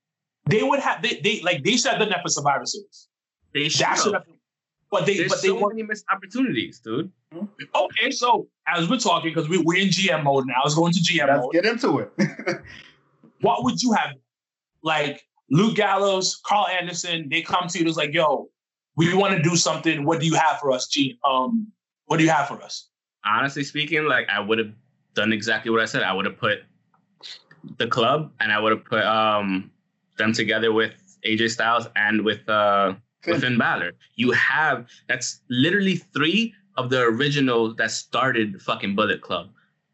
they would have. They, they like they should have done that for Survivor Series. They should have. have. But they, There's but they so weren't. many missed opportunities, dude. Hmm? Okay, so as we're talking, because we, we're in GM mode now, let's go into GM Let's mode. get into it. what would you have? Like Luke Gallows, Karl Anderson, they come to you, it's like, yo, we want to do something. What do you have for us, G? Um, what do you have for us? honestly speaking, like I would have done exactly what I said. I would have put the club and I would have put um them together with AJ Styles and with uh with Finn Balor. You have that's literally three of the originals that started fucking Bullet Club.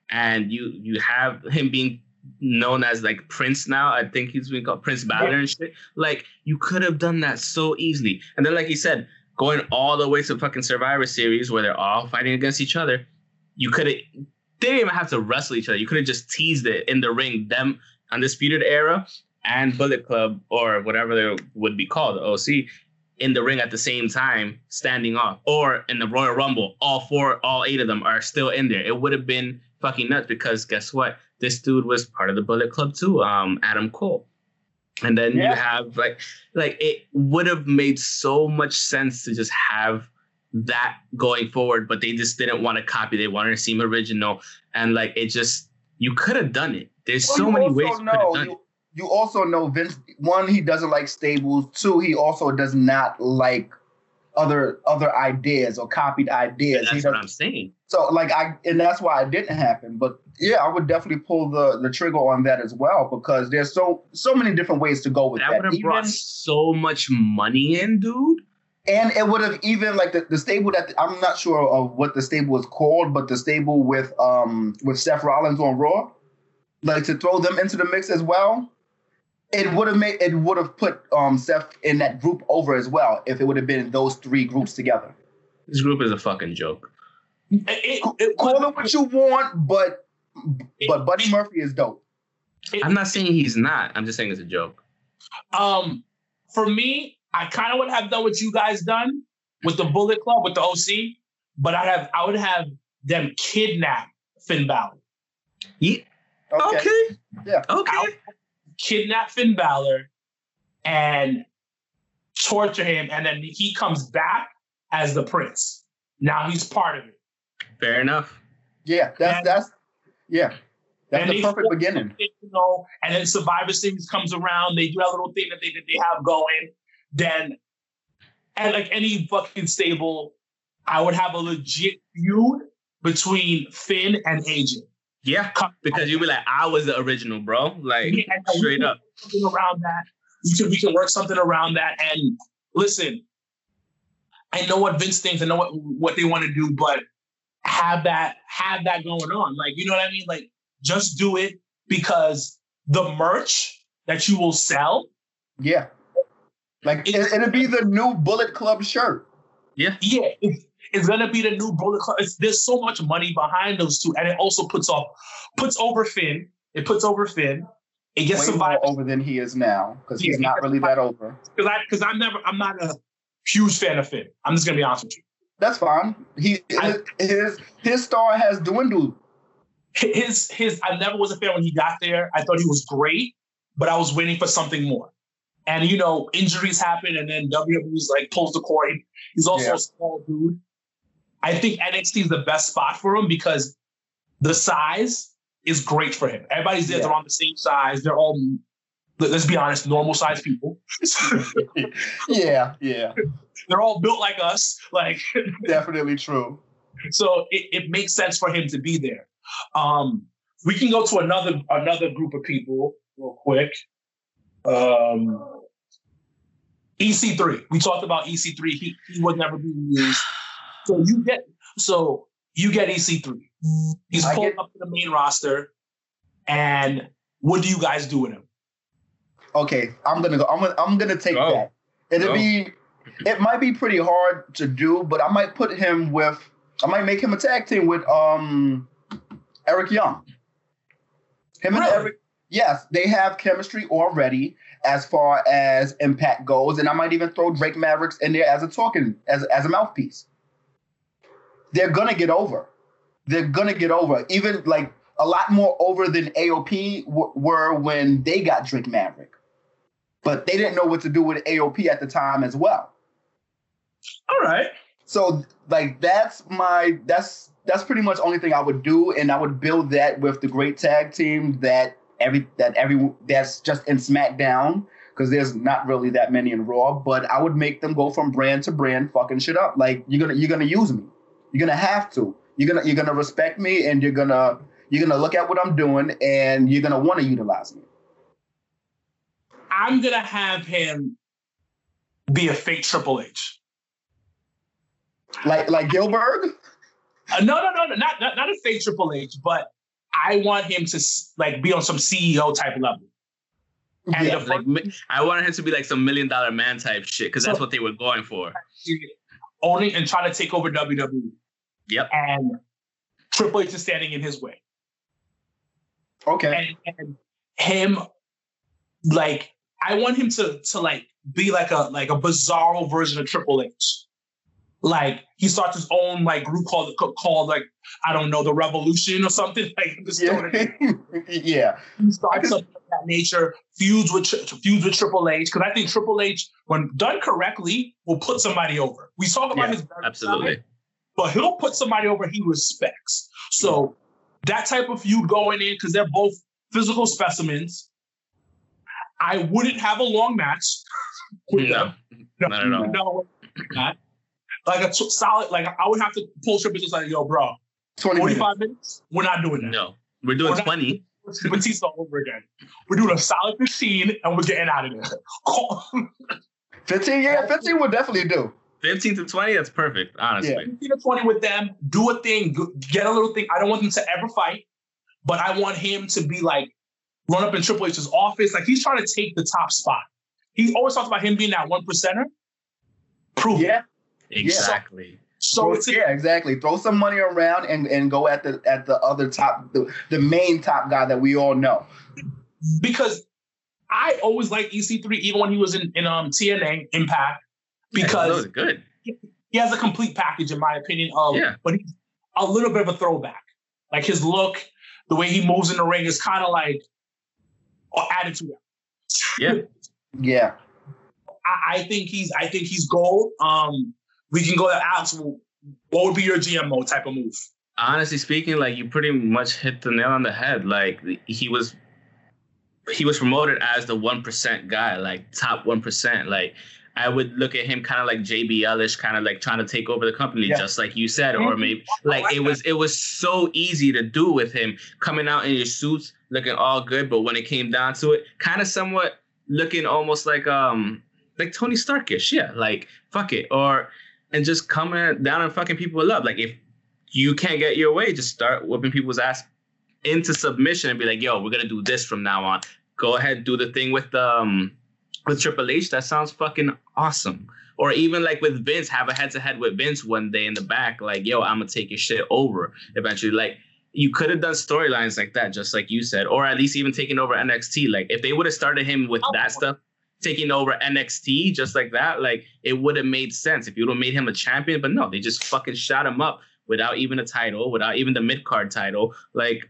And you you have him being known as like Prince now. I think he's been called Prince Balor and shit. Like you could have done that so easily. And then like you said, going all the way to fucking Survivor Series where they're all fighting against each other, you could have they didn't even have to wrestle each other. You could have just teased it in the ring, them undisputed era and Bullet Club or whatever they would be called, OC, in the ring at the same time, standing off, or in the Royal Rumble, all four, all eight of them are still in there. It would have been fucking nuts because guess what? This dude was part of the Bullet Club too, um, Adam Cole. And then Yeah. you have like, like it would have made so much sense to just have that going forward, but they just didn't want to copy. They wanted to seem original, and like it just you could have done it. There's Well, so many ways you could have done it. you, you also know Vince. One, he doesn't like stables. Two, he also does not like other other ideas or copied ideas. And that's what I'm saying. So like I and that's why it didn't happen. But yeah, I would definitely pull the the trigger on that as well because there's so so many different ways to go with That that. would have Even- brought so much money in, dude. and it would have even like the, the stable that I'm not sure of what the stable was called, but the stable with um with Seth Rollins on Raw, like to throw them into the mix as well. It would have made it would have put um Seth in that group over as well if it would have been those three groups together. This group is a fucking joke. It, it, it Call was- it what you want, but but Buddy Murphy is dope. I'm not saying he's not. I'm just saying it's a joke. Um, for me, I kind of would have done what you guys done with the Bullet Club with the OC, but I have I would have them kidnap Finn Balor, Yeah. Okay. Okay. Yeah. Okay. Kidnap Finn Balor, and torture him, and then he comes back as the prince. Now he's part of it. Fair enough. Yeah, that's And- that's yeah. That's and the perfect beginning. something, You know, and then Survivor Series comes around. They do that little thing that they that they have going. Then, and like any fucking stable, I would have a legit feud between Finn and AJ. Yeah. Because you'd be like, I was the original, bro. Like Yeah, and we straight can up. Something around that. We can we can work something around that. And listen, I know what Vince thinks. I know what what they want to do, but have that have that going on. Like you know what I mean? Like just do it because the merch that you will sell. Yeah. Like it, it'll be the new Bullet Club shirt. Yeah. Yeah, it's, it's gonna be the new Bullet Club. It's, there's so much money behind those two, and it also puts off puts over Finn. It puts over Finn. It gets Way more over than he is now because he's Yeah, not really that over. because I because I'm never I'm not a huge fan of Finn. I'm just gonna be honest with you. That's fine. He I- his his, his star has dwindled. His his I never was a fan when he got there. I thought he was great, but I was waiting for something more. And you know, injuries happen, and then WWE's like pulls the cord. He's also Yeah. a small dude. I think NXT is the best spot for him because the size is great for him. Everybody's there; Yeah. they're on the same size. They're all, let- let's be honest, normal size people. yeah, yeah, they're all built like us. Like definitely true. so it, it makes sense for him to be there. Um, we can go to another another group of people real quick. Um, EC3. We talked about EC3. He, he was never being used. So you get so you get EC3. He's pulled get- up to the main roster, and what do you guys do with him? Okay, I'm gonna go. I'm gonna I'm gonna take Go. that. It'll Go. be it might be pretty hard to do, but I might put him with I might make him a tag team with um Eric Young. Him and Eric, yes, they have chemistry already as far as impact goes, and I might even throw Drake Mavericks in there as a talking as as a mouthpiece. They're gonna get over. They're gonna get over. Even like a lot more over than AOP w- were when they got Drake Maverick. But they didn't know what to do with AOP at the time as well. All right. So like that's my that's that's pretty much the only thing I would do, and I would build that with the great tag team that every that every that's just in SmackDown because there's not really that many in Raw. But I would make them go from brand to brand, fucking shit up. Like you're gonna you're gonna use me. You're gonna have to. You're gonna you're gonna respect me, and you're gonna you're gonna look at what I'm doing, and you're gonna want to utilize me. I'm gonna have him be a fake Triple H. Like like Gilbert. Uh, no, no, no, no, not, not not a fake Triple H, but I want him to like be on some CEO type level. And Yeah. the Like I wanted him to be like some million dollar man type shit because that's what they were going for. owning and trying to take over WWE. Yep. And Triple H is standing in his way. Okay. And, and him like I want him to to like be like a like a bizarro version of Triple H. Like he starts his own like group called called like I don't know the Revolution or something like this. Yeah. yeah. He starts something of that nature. Feuds with Tri- feuds with Triple H because I think Triple H, when done correctly, will put somebody over. We talk about Yeah, his Absolutely. side, but he'll put somebody over he respects. So that type of feud going in because they're both physical specimens. I wouldn't have a long match. with No, them. No, not at all. no, not. Like a t- solid, like I would have to pull Triple H like, yo, bro, 20 minutes. 45 minutes? We're not doing that. No, we're doing We're 20. It's Batista over again. We're doing a solid 15 and we're getting out of there. 15, yeah, 15 would definitely do. 15 to 20, that's perfect, honestly. 15 to 20 with them, do a thing, get a little thing. I don't want them to ever fight, but I want him to be like run up in Triple H's office. Like he's trying to take the top spot. He always talks about him being that one percenter. Prove it. Yeah. Exactly. So Throw- it's yeah, exactly. Throw some money around and, and go at the at the other top, the, the main top guy that we all know. because I always liked EC3 even when he was in, in um TNA Impact Yeah, because those good. he has a complete package in my opinion of Yeah. but he's a little bit of a throwback. Like his look, the way he moves in the ring is kind of like uh, attitude. Yeah. Yeah. I, I think he's I think he's gold. Um we can go to Alex. What would be your GMO type of move? honestly speaking, like you pretty much hit the nail on the head. Like he was, he was promoted as the one percent guy, like top one percent. Like I would look at him kind of like JBL-ish, kind of like trying to take over the company, Yeah. just like you said, or maybe like it was it was so easy to do with him coming out in your suits, looking all good, but when it came down to it, kind of somewhat looking almost like um like Tony Starkish, yeah, like fuck it, or and just coming down and fucking people up. Like if you can't get your way, just start whipping people's ass into submission and be like, yo, we're gonna do this from now on. Go ahead, do the thing with um with Triple H. That sounds fucking awesome. Or even like with Vince, have a head to head with Vince one day in the back, like, yo, I'm gonna take your shit over eventually. Like you could have done storylines like that, just like you said, or at least even taking over NXT. Like if they would have started him with that oh. stuff, taking over NXT just like that, like it would have made sense if you would have made him a champion. But no, they just fucking shot him up without even a title, without even the mid card title. Like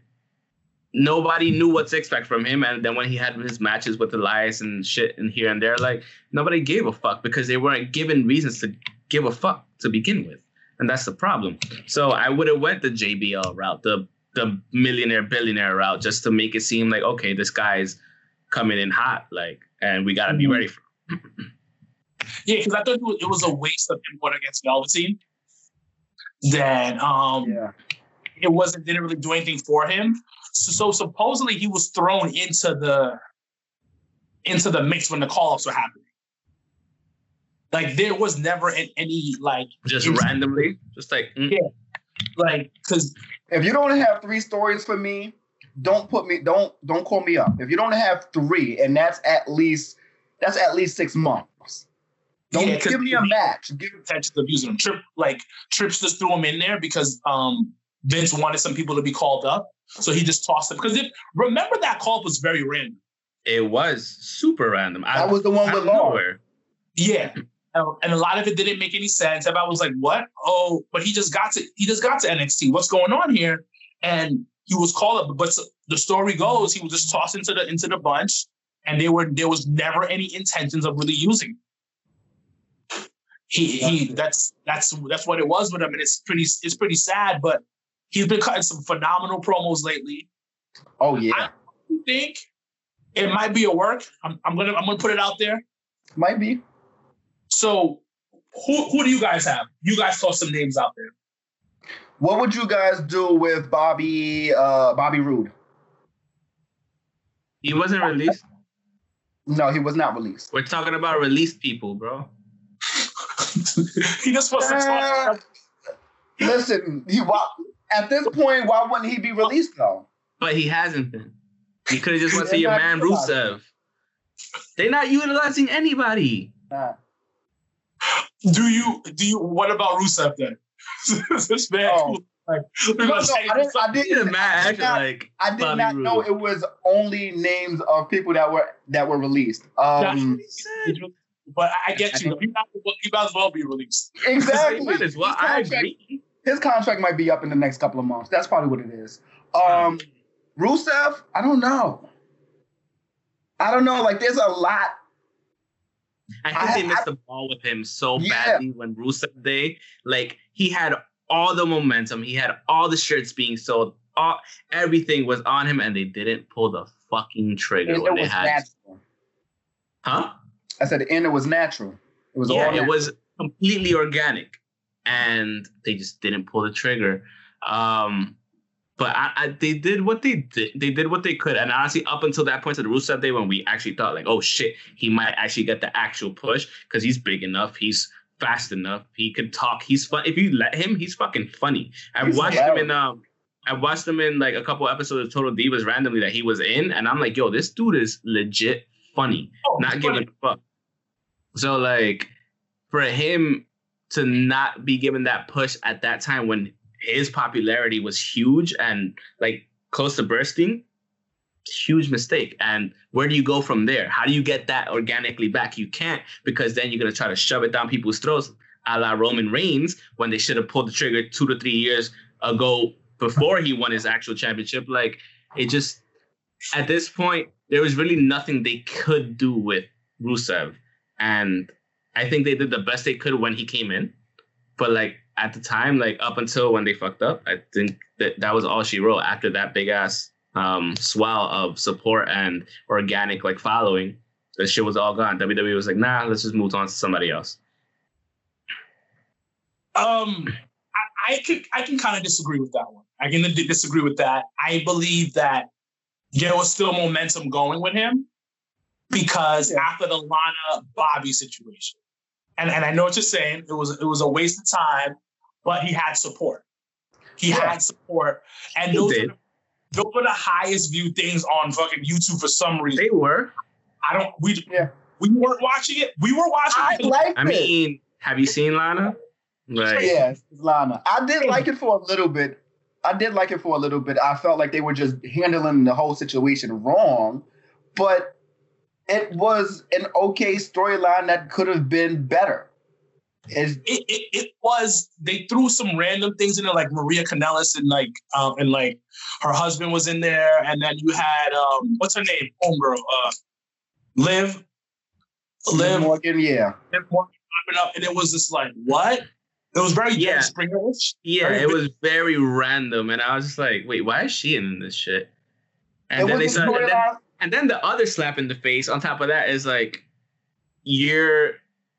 nobody knew what to expect from him. And then when he had his matches with Elias and shit and here and there, like nobody gave a fuck because they weren't given reasons to give a fuck to begin with. And that's the problem. So I would have went the JBL route, the the millionaire billionaire route, just to make it seem like okay, this guy's coming in hot, like, and we gotta be Mhm. ready for. Yeah, because I thought it was, a waste of him going against Velveteen. Then um Yeah. it wasn't didn't really do anything for him. So, so supposedly he was thrown into the into the mix when the call-ups were happening. Like there was never an- any like Just It's- randomly, just like mm, Yeah. like because If you don't have three stories for me, don't put me don't don't call me up. If you don't have three, and that's at least that's at least six months. Don't Yeah, 'cause give me a match. Give intentions of using him. Trip like Trips just threw him in there because um Vince wanted some people to be called up. So he just tossed them. Because if remember that call was very random. it was super random. that was the one with of Law. nowhere. Yeah. And a lot of it didn't make any sense. Everybody was like, "What? Oh, but he just got to he just got to NXT. What's going on here?" And he was called up. But the story goes, he was just tossed into the into the bunch, and they were there was never any intentions of really using. him. He he that's that's that's what it was with him, and it's pretty it's pretty sad. But he's been cutting some phenomenal promos lately. Oh yeah, I think it might be a work. I'm, I'm gonna I'm gonna put it out there. might be. So, who who do you guys have? You guys toss some names out there. What would you guys do with Bobby uh Bobby Roode? He wasn't released. No, he was not released. We're talking about released people, bro. he just wants to talk. Listen, he wa- at this point, why wouldn't he be released though? But he hasn't been. You could have just went to They're your man Rusev. They're not utilizing anybody. Nah. Do you do you? What about Rusev then? this man, Oh. Like, No, no, I didn't. I didn't. mad I did not, like I did Bobby not know it was only names of people that were that were released. Um, but I I get you. He might, as well- he might as well be released. exactly. As well. I agree. His contract might be up in the next couple of months. That's probably what it is. Um, Rusev, I don't know. I don't know. Like, there's a lot. I think I- they missed I- the ball with him so Yeah. badly when Rusev Day. Like he had all the momentum, he had all the shirts being sold, all everything was on him, and they didn't pull the fucking trigger And when it they was had. natural. Huh? I said, and it was natural. It was all Yeah, natural. it was completely organic, and they just didn't pull the trigger. Um, but I, I, they did what they did. They did what they could, and honestly, up until that point of the Rusev Day, when we actually thought like, oh shit, he might actually get the actual push because he's big enough, he's fast enough, he can talk, he's fun. If you let him, he's fucking funny. I He's watched him in um. I watched him in like a couple episodes of Total Divas randomly that he was in, and I'm like, yo, this dude is legit funny Oh, not giving funny. a fuck. So like for him to not be given that push at that time when his popularity was huge and like close to bursting, huge mistake. And where do you go from there? How do you get that organically back? You can't because then you're gonna try to shove it down people's throats, a la Roman Reigns, when they should have pulled the trigger two to three years ago before he won his actual championship. Like it just at this point, there was really nothing they could do with Rusev. And I think they did the best they could when he came in. But like at the time, like up until when they fucked up, I think that that was all she wrote after that big ass um swell of support and organic like following. The shit was all gone. WWE was like, nah, let's just move on to somebody else. Um, I, I can I can kind of disagree with that one. I can d- disagree with that. I believe that there was still momentum going with him because Yeah. after the Lana Bobby situation, and and I know what you're saying. It was it was a waste of time, but he had support. He Yeah. had support, and He those did. are, the, those are the highest viewed things on fucking YouTube for some reason. They were. I don't. We Yeah. we weren't watching it. We were watching. I it. liked I it. mean, have you seen Lana? Like, Yes, Lana. I did like it for a little bit. I did like it for a little bit. I felt like they were just handling the whole situation wrong, but it was an okay storyline that could have been better. It's, it, it, it was they threw some random things in there like Maria Kanellis and like um and like her husband was in there and then you had um what's her name homegirl uh Liv Liv Morgan, yeah. Liv Morgan popping up and it was just like what it was very Yeah. yeah Springerish Yeah, Very it was very random, and I was just like, "Wait, why is she in this shit?" And it then they was a started, and then, storyline. and then the other slap in the face on top of that is like, you're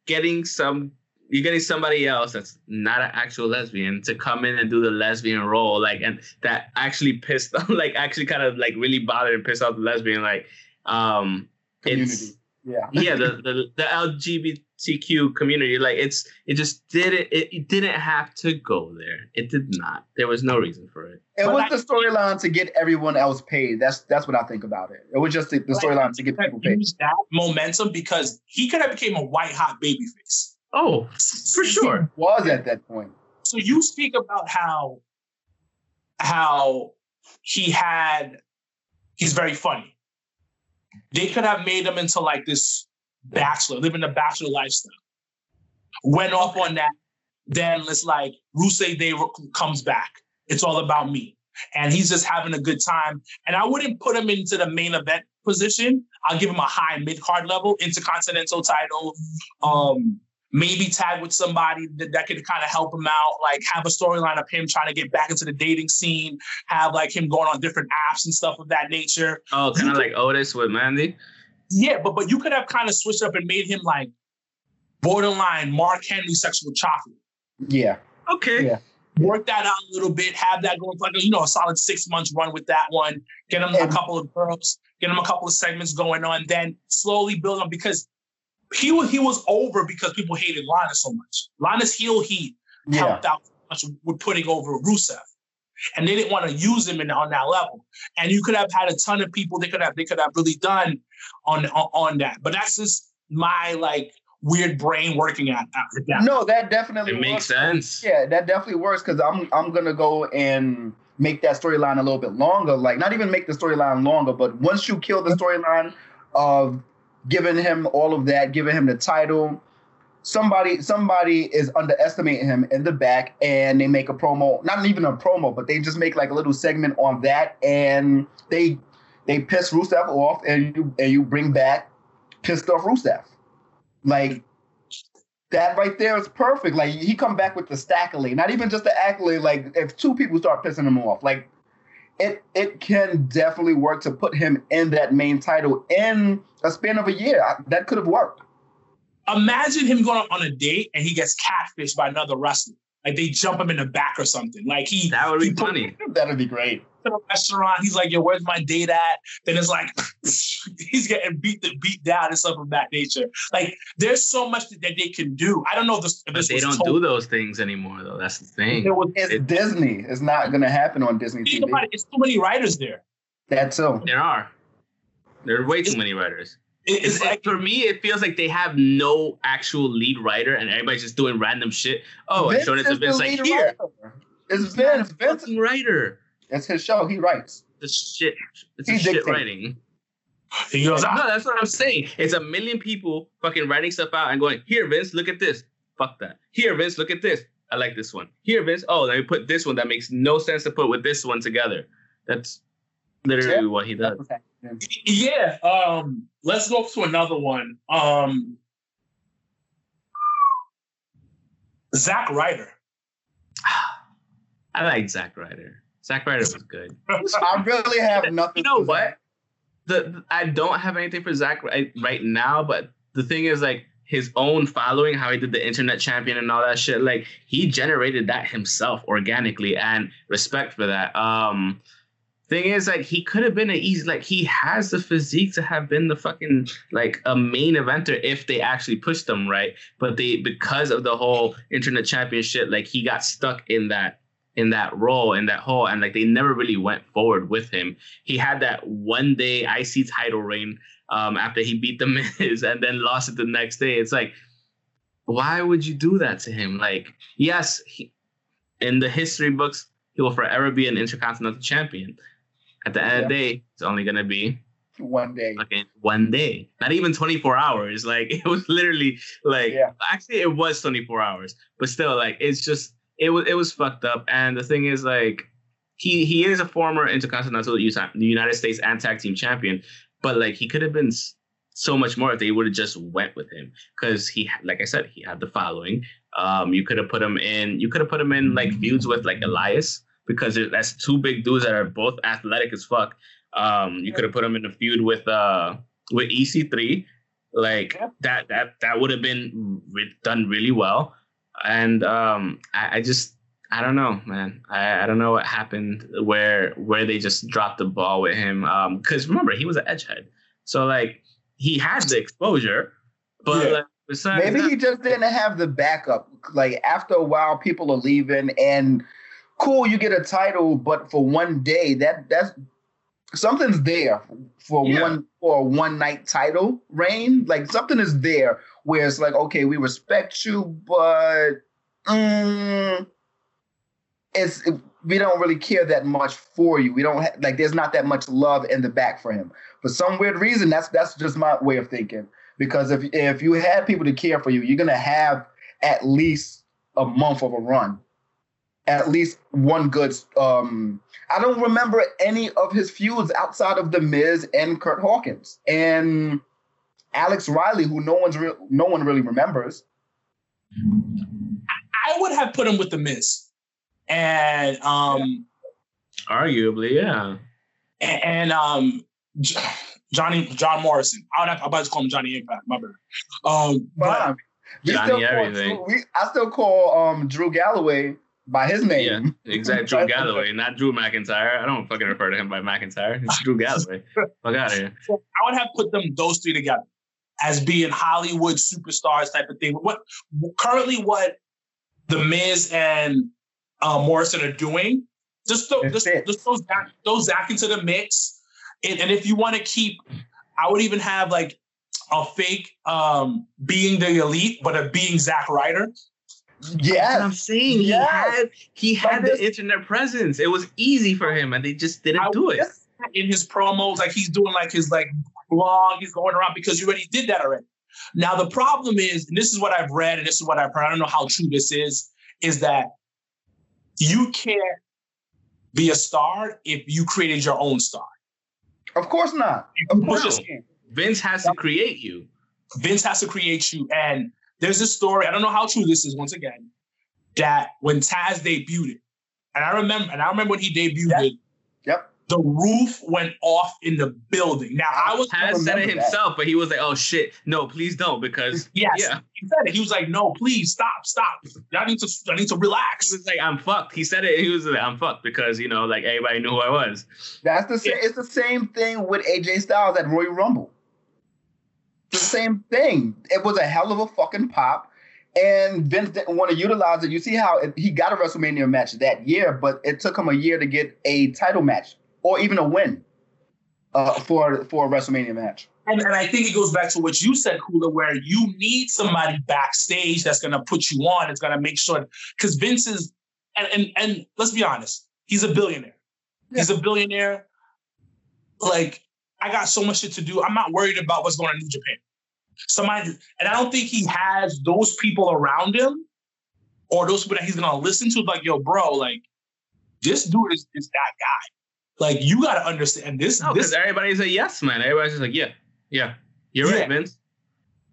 getting some, you're getting somebody else that's not an actual lesbian to come in and do the lesbian role, like, and that actually pissed, like, actually kind of like really bothered and pissed off the lesbian, like, um, Community. it's Yeah. yeah the, the the LGBTQ community like it's it just didn't it, it didn't have to go there it did not there was no reason for it It But was I- the storyline to get everyone else paid. That's that's what I think about it. It was just the, the Like, storyline to get people paid. used that momentum because he could have became a white hot baby face oh for sure Was at that point. so you speak about how how he had he's very funny they could have made him into like this bachelor living a bachelor lifestyle. Went off on that. Then it's like Rusev Day comes back. It's all about me. And he's just having a good time. And i wouldn't put him into the main event position. I'll give him a high mid-card level intercontinental title. Um maybe tag with somebody that, that could kind of help him out, like have a storyline of him trying to get back into the dating scene, have like him going on different apps and stuff of that nature. oh kind of like Otis with Mandy Yeah, but but you could have kind of switched up and made him like borderline Mark Henry sexual chocolate. Yeah. okay Yeah. Work that out a little bit, have that going for like you know a solid six months run with that one. Get him a couple of girls, get him a couple of segments going on, then slowly build on because he was he was over because people hated Lana so much. Lana's heel heat Yeah. helped out so much with putting over Rusev. And they didn't want to use him in, on that level. And you could have had a ton of people they could have they could have really done on, on on that. But that's just my like weird brain working at at that. No, that definitely It makes sense. Yeah, that definitely works because I'm I'm gonna go and make that storyline a little bit longer. Like not even make the storyline longer, but once you kill the storyline of giving him all of that, giving him the title, somebody somebody is underestimating him in the back and they make a promo, not even a promo, but they just make like a little segment on that and they they piss Rusev off and you and you bring back pissed off Rusev. Like that right there is perfect. Like he come back with the stackily, not even just the accolade. Like if two people start pissing him off, like it it can definitely work to put him in that main title in a span of a year. That could have worked. Imagine him going on a date and he gets catfished by another wrestler. Like they jump him in the back or something. Like he That would be he put- funny. That'd be great. to the restaurant. He's like, "Yo, where's my date at?" Then it's like he's getting beat the beat down and stuff of that nature. Like there's so much that they can do. I don't know if this, if But this they don't told- do those things anymore, though. That's the thing. There was, It's It- Disney. It's not gonna happen on Disney think TV. it, it's too many writers there. That's so. There are. There are way too many writers. It- It's it's like like for me, it feels like they have no actual lead writer, and everybody's just doing random shit. Oh, and showing it to is Vince like lead here, writer. It's He's not a Vince. Vince. fucking writer. It's his show. He writes. The shit, it's He a shit writing. he goes, No, "Ah, that's what I'm saying. It's a million people fucking writing stuff out and going, here, Vince, look at this. Fuck that. Here, Vince, look at this. I like this one. Here, Vince. Oh, let me put this one that makes no sense to put with this one together. That's literally Yeah. what he does. That's what's happening. Yeah." Um, let's go to another one. Um, Zack Ryder. I like Zack Ryder. Zack Ryder was good. I really have nothing. You know to what? The, the- I don't have anything for Zack right, right now, but the thing is like his own following, how he did the internet champion and all that shit. Like he generated that himself organically, and respect for that. Um, thing is like he could have been an easy like he has the physique to have been the fucking like a main eventer if they actually pushed him right? But they because of the whole internet championship like he got stuck in that in that role in that hole and like they never really went forward with him. He had that one day ic title reign um after he beat the miz and then lost it the next day. It's like why would you do that to him? Like yes he, in the history books he will forever be an intercontinental champion at the end of the day, it's only gonna be One day. Okay, one day, not even 24 hours. Like it was literally like Yeah. actually it was 24 hours, but still like it's just it was it was fucked up. And the thing is like he he is a former intercontinental United States and tag team champion, but like he could have been so much more if they would have just went with him because he like I said he had the following. Um, you could have put him in. You could have put him in like feuds with like Elias because there- that's two big dudes that are both athletic as fuck. Um, you could have put him in a feud with uh with EC3, like Yeah. that that that would have been re- done really well. And um, I, I just I don't know, man. I, I don't know what happened where where they just dropped the ball with him. Um, because remember he was an edgehead, so like he had the exposure, but Yeah. like, besides Maybe that- he just didn't have the backup. Like after a while, people are leaving, and cool, you get a title, but for one day, that that's something's there for Yeah. one for a one night title reign. Like something is there where it's like, okay, we respect you, but mm, it's we don't really care that much for you. We don't ha- like. There's not that much love in the back for him. For some weird reason, that's that's just my way of thinking. Because if if you had people to care for you, you're gonna have at least a month of a run, at least one good. Um, I don't remember any of his feuds outside of the Miz and Kurt Hawkins and Alex Riley, who no one's re- no one really remembers. I would have put him with the Miz, and um, arguably, yeah. and, and um, J- Johnny John Morrison. I would have, I'm about to call him Johnny Impact. My bad. Um, but Fine. We Johnny still call everything. We, I still call um, Drew Galloway by his name. Yeah, Exactly, Drew Galloway, not Drew McIntyre. I don't fucking refer to him by McIntyre. It's Drew Galloway. Fuck out of here. So I would have put them those three together as being Hollywood superstars type of thing. What currently what the Miz and uh, Morrison are doing, just throw, It just, just throw Zack, throw Zack into the mix. And, and if you want to keep, I would even have like a fake um being the elite, but a being Zack Ryder. That's what I'm Yes. saying. He Yes. had he had Like the internet presence. It was easy for him, and they just didn't I do it. In his promos, like he's doing like his like blog, he's going around because you already did that already. Now the problem is, and this is what I've read, and this is what I've heard. I don't know how true this is, is that you can't be a star if you created your own star. Of course not. Of course push not. a- Vince has to create you. Vince has to create you. And there's this story, I don't know how true this is once again, that when Taz debuted it, and I remember, and I remember when he debuted Yeah. it, Yep. the roof went off in the building. Now I was Has said it remember that. himself, but he was like, "Oh shit, no, please don't," because yes, yeah, he said it. He was like, no, please stop, stop. I need to I need to relax. he was like, "I'm fucked." He said it. He was like, "I'm fucked" because you know, like everybody knew who I was. That's the same. It's the same thing with AJ Styles at Royal Rumble. The same thing. It was a hell of a fucking pop, and Vince didn't want to utilize it. You see how it, he got a WrestleMania match that year, but it took him a year to get a title match or even a win uh, for for a WrestleMania match. And, and I think it goes back to what you said, Kula, where you need somebody backstage that's going to put you on. It's going to make sure because Vince is, and, and and let's be honest, he's a billionaire. He's a billionaire. Like I got so much shit to do. I'm not worried about what's going on in New Japan. Somebody, and I don't think he has those people around him or those people that he's going to listen to. Like, yo, bro, like this dude is, is that guy. Like you got to understand this. No, this everybody's a yes man. Everybody's just like, "Yeah, yeah, you're Yeah. right, Vince."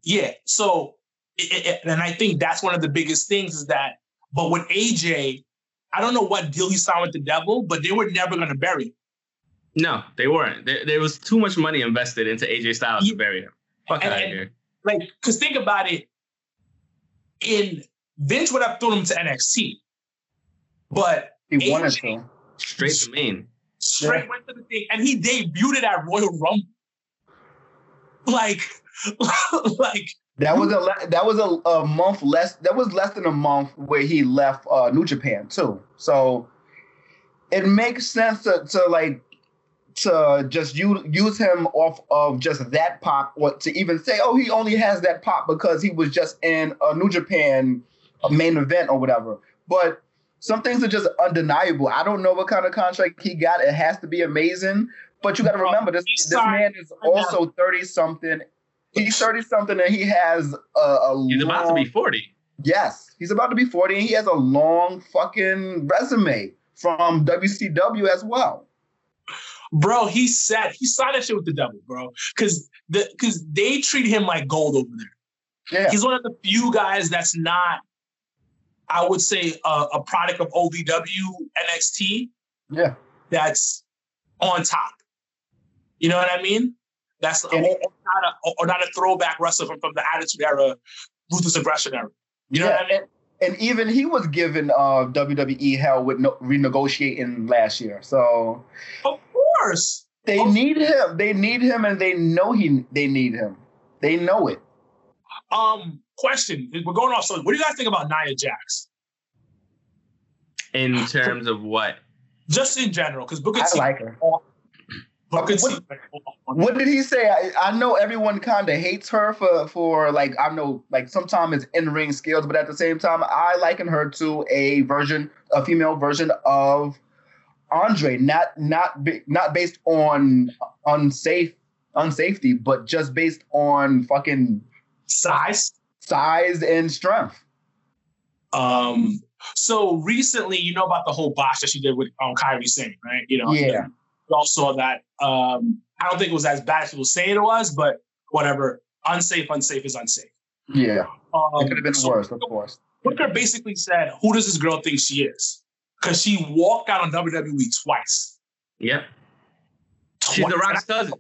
Yeah. So, it, it- and I think that's one of the biggest things is that, but with AJ, I don't know what deal he signed with the devil, but they were never going to bury him. No, they weren't. There, there was too much money invested into AJ Styles Yeah. to bury him. Fuck And- out of and- here. Like, because think about it. In Vince would have thrown him to NXT, but He wanted to. Straight to main. straight went to the thing, and he debuted at Royal Rumble. Like, like That was a that was a, a month less. That was less than a month where he left uh, New Japan too. So it makes sense to, to like to just use use him off of just that pop, or to even say, oh, he only has that pop because he was just in a New Japan main event or whatever. But some things are just undeniable. I don't know what kind of contract he got. It has to be amazing. But you got to remember this. This man is also thirty something. He's thirty something, and he has a, a He's about to be 40. Yes, he's about to be 40 and he has a long fucking resume from WCW as well. Bro, he said he signed that shit with the devil, bro. Cause the cause they treat him like gold over there. Yeah. He's one of the few guys that's not, I would say, a, a product of OVW NXT Yeah. that's on top. You know what I mean? That's or, it- not a or not a throwback wrestler from, from the Attitude Era, Ruthless Aggression Era. You know yeah. what I mean? And, and even he was given uh, WWE hell with no, renegotiating last year. So Of course. they Oh. need him. They need him and they know he they need him. They know it. Um, question. We're going off. So, what do you guys think about Nia Jax? In terms of what? Just in general, because Booker I T. like her. Booker T. What- What did he say? I, I know everyone kind of hates her for for like I know like sometimes it's in ring skills, but at the same time I liken her to a version, a female version of Andre, not not not based on unsafe unsafety, but just based on fucking size. size and strength. Um, so recently, you know about the whole botch that she did with um, Kairi Sane, right? You know, Yeah. We all saw that. Um, I don't think it was as bad as people say it was, but whatever. Unsafe, unsafe is unsafe. Yeah, Um, it could have been so worse, of course. Booker basically said, "Who does this girl think she is?" Because she walked out on WWE twice. Yep. She's the Rock's cousin.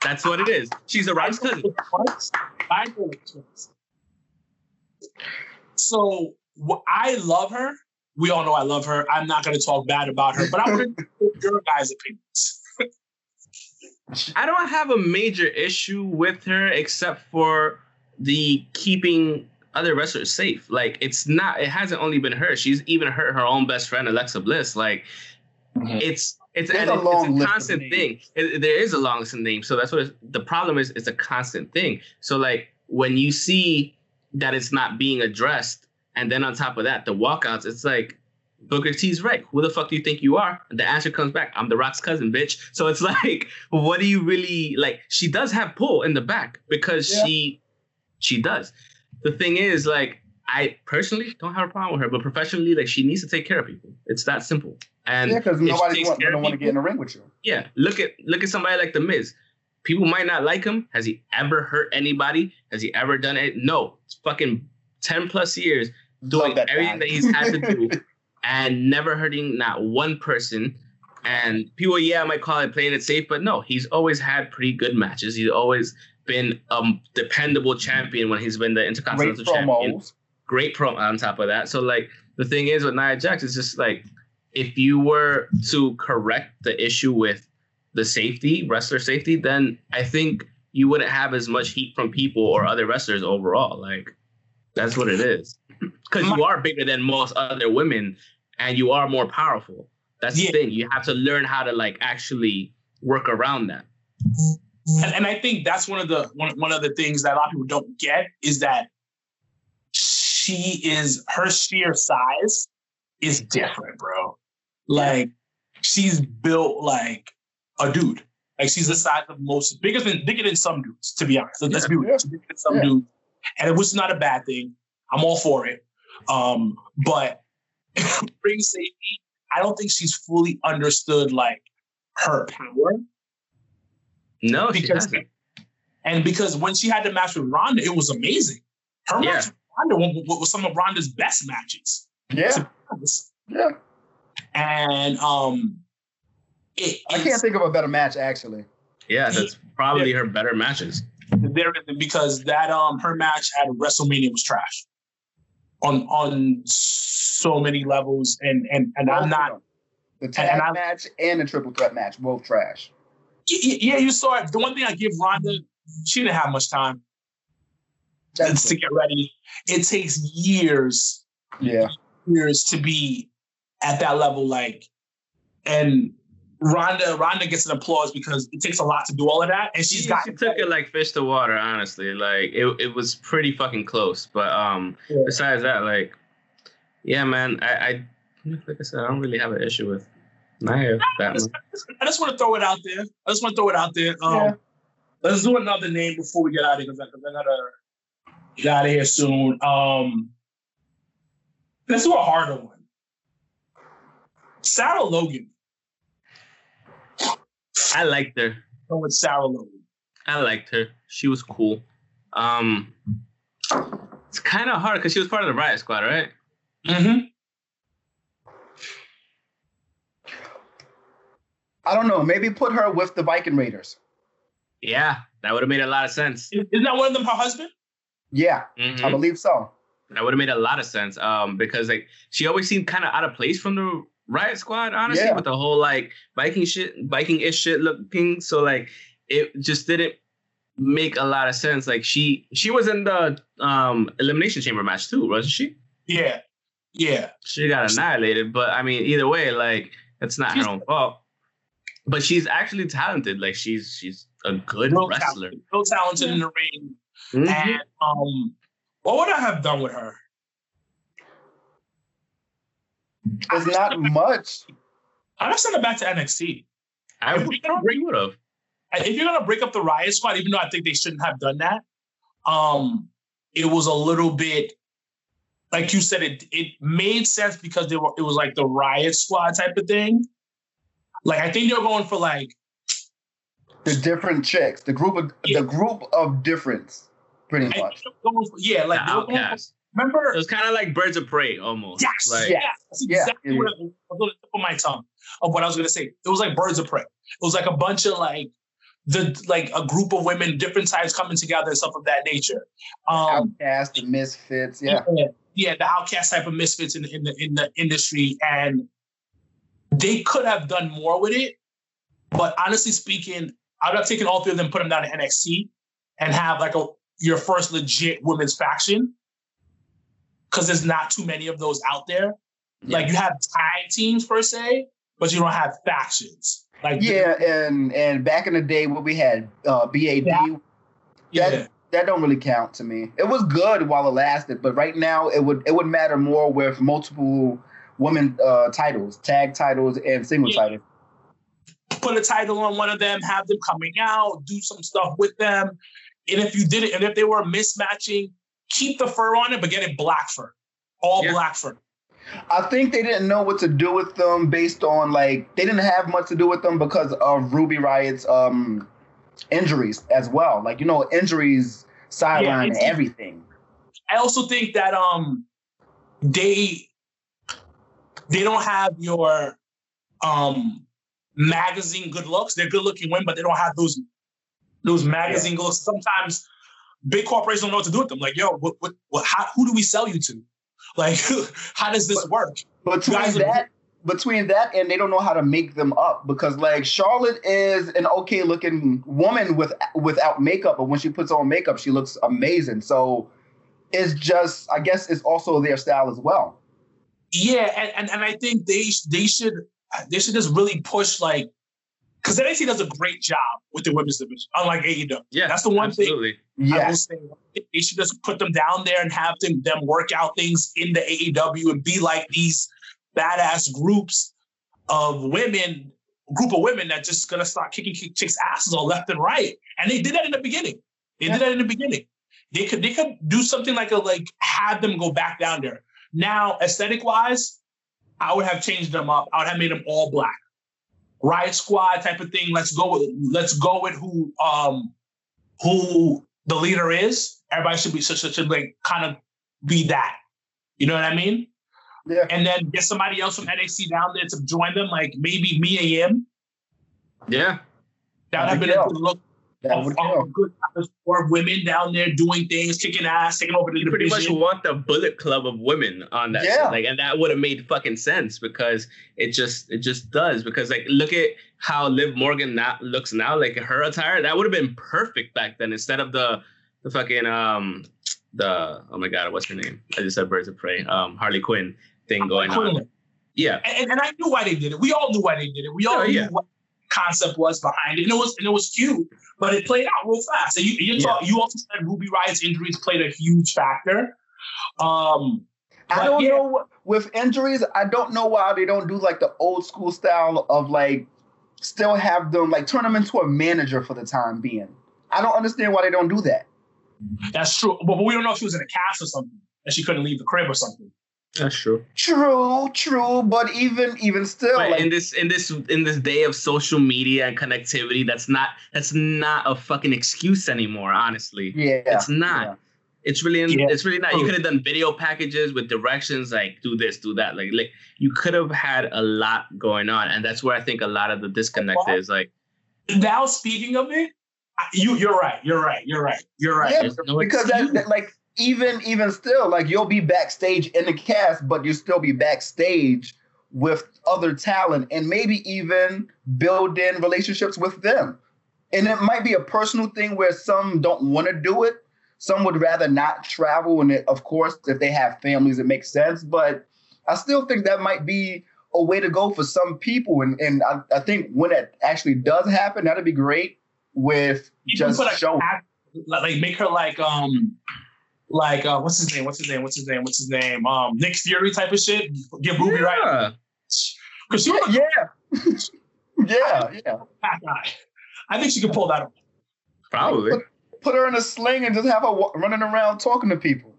That's what it is. She's the Rock's cousin. Twice. I know it twice. So I love her. We all know I love her. I'm not going to talk bad about her, but I want to your guys' opinions. I don't have a major issue with her except for the keeping other wrestlers safe. Like it's not it hasn't only been her. She's even hurt her own best friend Alexa Bliss. Like Mhm. it's it's, and a it's, long it's a constant thing. It- there is a long list of names, so that's what it's, the problem is. It's a constant thing. So like when you see that it's not being addressed, and then on top of that, the walkouts, it's like Booker T's right. Who the fuck do you think you are? And the answer comes back. I'm the Rock's cousin, bitch. So it's like, what do you really like? She does have pull in the back because Yeah. she she does. The thing is, like, I personally don't have a problem with her, but professionally, like, she needs to take care of people. It's that simple. And Yeah, because nobody want, don't want to get in the ring with you. yeah, look at look at somebody like the Miz. People might not like him. Has he ever hurt anybody? Has he ever done it? No. It's fucking ten plus years doing that everything guy. that he's had to do and never hurting not one person. And people, yeah, might call it playing it safe, but no, he's always had pretty good matches. He's always been a dependable champion when he's been the Great Intercontinental champion promos. great pro on top of that. So like the thing is with Nia Jax, it's just like if you were to correct the issue with the safety, wrestler safety, then I think you wouldn't have as much heat from people or other wrestlers overall. Like that's what it is. Because you are bigger than most other women and you are more powerful. That's Yeah. the thing. You have to learn how to like actually work around that. And, and I think that's one of the one, one of the things that a lot of people don't get is that she is her sheer size is different, bro. Like she's built like a dude. Like she's the size of most bigger than bigger than some dudes, to be honest. Let's be real. Yeah. Bigger than some Yeah. dudes. And it was not a bad thing. I'm all for it. Um, but ring safety, I don't think she's fully understood like her power. No, she Because- hasn't. And because when she had the match with Ronda, it was amazing. Her Yeah. match with Ronda was, was some of Ronda's best matches. Yeah, yeah. And um, it, I can't think of a better match actually. Yeah, that's probably her better matches. there because that um her match at WrestleMania was trash on on so many levels, and and and Both I'm not. the tag and I- match and the triple threat match, both trash. Y- y- Yeah, you saw it. The one thing I give Ronda, she didn't have much time That's to get ready. It takes years yeah, years to be at that level. Like, and Ronda, Ronda gets an applause because it takes a lot to do all of that, and she's she, got she took it like fish to water, honestly. Like it, it was pretty fucking close. But um Yeah. besides that, like yeah, man, I, I like I said, I don't really have an issue with Nia that much. I just want to throw it out there. I just want to throw it out there. Um, Yeah. Let's do another name before we get out of here because I, 'cause I gotta get out of here soon. Um, let's do a harder one. Sarah Logan. I liked her. Go with Sarah Logan. I liked her. She was cool. Um it's kind of hard because she was part of the Riott Squad, right? Mm-hmm. I don't know. Maybe put her with the Viking Raiders. Yeah, that would have made a lot of sense. Isn't that one of them her husband? Yeah, Mhm. I believe so. That would have made a lot of sense. Um, because like she always seemed kind of out of place from the Riott Squad, honestly, Yeah. with the whole like Viking shit, Viking ish shit looking. So like it just didn't make a lot of sense. Like she she was in the um elimination chamber match too, wasn't she? Yeah. Yeah. She got annihilated. But I mean, either way, like it's not She's- her own fault. But she's actually talented. Like she's she's a good Real wrestler. talented, real talented in the ring. Mhm. And um, what would I have done with her? There's not much. I'd have sent her back to NXT. I would we can probably would have. if you're gonna break up the Riott Squad, even though I think they shouldn't have done that, um, it was a little bit like you said. It it made sense because they were it was like the Riott Squad type of thing. Like I think they're going for like The different chicks, the group of Yeah. the group of difference, pretty much. going for, yeah, like The they were going for- outcast. remember It was kind of like Birds of Prey almost. Yes, Like, yeah, that's Yeah, exactly yeah, what I was on the tip my tongue of what I was gonna say. It was like birds of prey. It was like a bunch of like the like a group of women, different types coming together and stuff of that nature. Um, Outcast, the misfits, yeah. yeah, the outcast type of misfits in, in the in the industry, and they could have done more with it. But honestly speaking, I'd have taken all three of them, put them down to NXT, and have like a your first legit women's faction. Because there's not too many of those out there. Like you have tag teams per se, but you don't have factions. Like Yeah, and and back in the day when we had uh, BAD, Yeah. yeah. that that don't really count to me. It was good while it lasted, but right now it would it would matter more with multiple women uh, titles, tag titles, and single Yeah. titles. put a title on one of them, have them coming out, do some stuff with them. And if you did it, and if they were mismatching, keep the fur on it, but get it black fur, all Yeah. black fur. I think they didn't know what to do with them based on like they didn't have much to do with them because of Ruby Riott's um injuries as well. Like you know, injuries sideline it's- everything. I also think that um they they don't have your um magazine good looks. They're good looking women, but they don't have those those magazine good looks. Sometimes big corporations don't know what to do with them. Like, yo, what, what, what how, who do we sell you to? Like, how does this work? Between Guys are- that, between that and they don't know how to make them up because like Charlotte is an okay looking woman with without makeup, but when she puts on makeup, she looks amazing. So it's just, I guess, it's also their style as well. Yeah, and, and, and I think they they should they should just really push like because NXT does a great job with the women's division, unlike AEW. Yeah, That's the one thing absolutely. I will say they should just put them down there and have them them work out things in the AEW and be like these badass groups of women, group of women that just gonna start kicking kick chicks' asses all left and right. And they did that in the beginning. They Yeah. did that in the beginning. They could they could do something like a like have them go back down there. Now, aesthetic wise, I would have changed them up. I would have made them all black. Riott Squad type of thing. Let's go with let's go with who um who the leader is. Everybody should be should, should like kind of be that. You know what I mean? yeah. And then get somebody else from NXT down there to join them, like maybe Mia Yim. Yeah, That would have been That'd a good look That of, would of good four women down there doing things, kicking ass, taking over the you pretty much want the Bullet Club of women on that. Yeah. shit. Like, and that would have made fucking sense because it just it just does. Because like, look at how Liv Morgan now looks now. Like her attire, that would have been perfect back then. Instead of the the fucking um the oh my god, what's her name? I just said Birds of Prey. Um, Harley Quinn thing going on. Yeah, and, and I knew why they did it. We all knew why they did it. We all Oh, knew yeah. what concept was behind it. And it was and it was cute, but it played out real fast. And you you, Yeah. talk, you also said Ruby Riott's injuries played a huge factor. Um, I don't yeah. know with injuries. I don't know why they don't do like the old school style of like still have them like turn them into a manager for the time being. I don't understand why they don't do that. that's true. But, but we don't know if she was in a cast or something and she couldn't leave the crib or something. That's true. True, true, but even even still, But like in this in this in this day of social media and connectivity, that's not that's not a fucking excuse anymore. Honestly, yeah, it's not. yeah. It's really Yeah. it's really not. You oh. could have done video packages with directions like do this, do that. Like like you could have had a lot going on, and that's where I think a lot of the disconnect Well, is. Like Now speaking of it, you you're right. You're right. You're right. You're right. Yeah, no because that, that, like even even still like you'll be backstage in the cast but you'll still be backstage with other talent and maybe even build in relationships with them. And it might be a personal thing where some don't want to do it. Some would rather not travel and it, of course if they have families it makes sense but i still think that might be a way to go for some people. And, and I, I think when it actually does happen that'd be great with just show. like make her like um like uh what's his name? What's his name? What's his name? What's his name? Um Nick Fury type of shit. Give Ruby right because she was yeah yeah yeah a. I think she could pull that off. probably. put her in a sling and just have her wa- running around talking to people,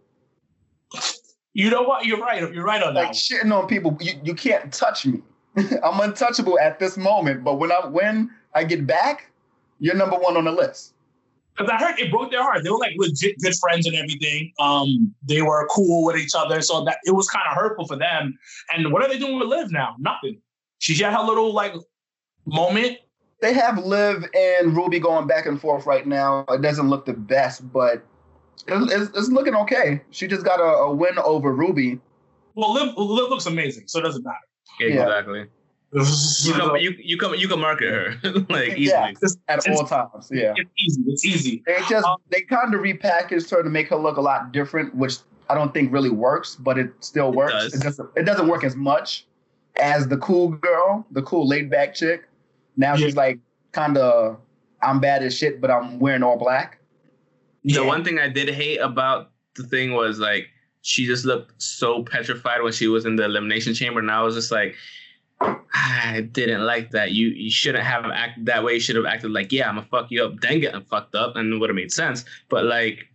You know what? You're right. You're right on like that. shitting on people. You, you can't touch me. I'm untouchable at this moment, but when I when I get back, you're number one on the list. Because I heard it broke their heart. They were like legit good friends and everything. Um, they were cool with each other, so that it was kind of hurtful for them. And what are they doing with Liv now? Nothing. She had her little like moment. They have Liv and Ruby going back and forth right now. It doesn't look the best, but it's, it's, it's looking okay. She just got a, a win over Ruby. Well, Liv, Liv looks amazing, so it doesn't matter. Yeah. Exactly. You come you you come you can market her like easily. Yeah. It's, At it's- all times, yeah. it's easy. It's easy. They just Um, they kind of repackaged her to make her look a lot different, which I don't think really works, but it still works. does. It doesn't it doesn't work as much. as the cool girl, the cool laid back chick. Now Yeah. she's like kind of I'm bad as shit, but I'm wearing all black. The Yeah. one thing I did hate about the thing was like she just looked so petrified when she was in the elimination chamber, and I was just like, I didn't like that. You you shouldn't have acted that way. You should have acted like, yeah, I'm gonna fuck you up, then get fucked up, and it would have made sense. But like,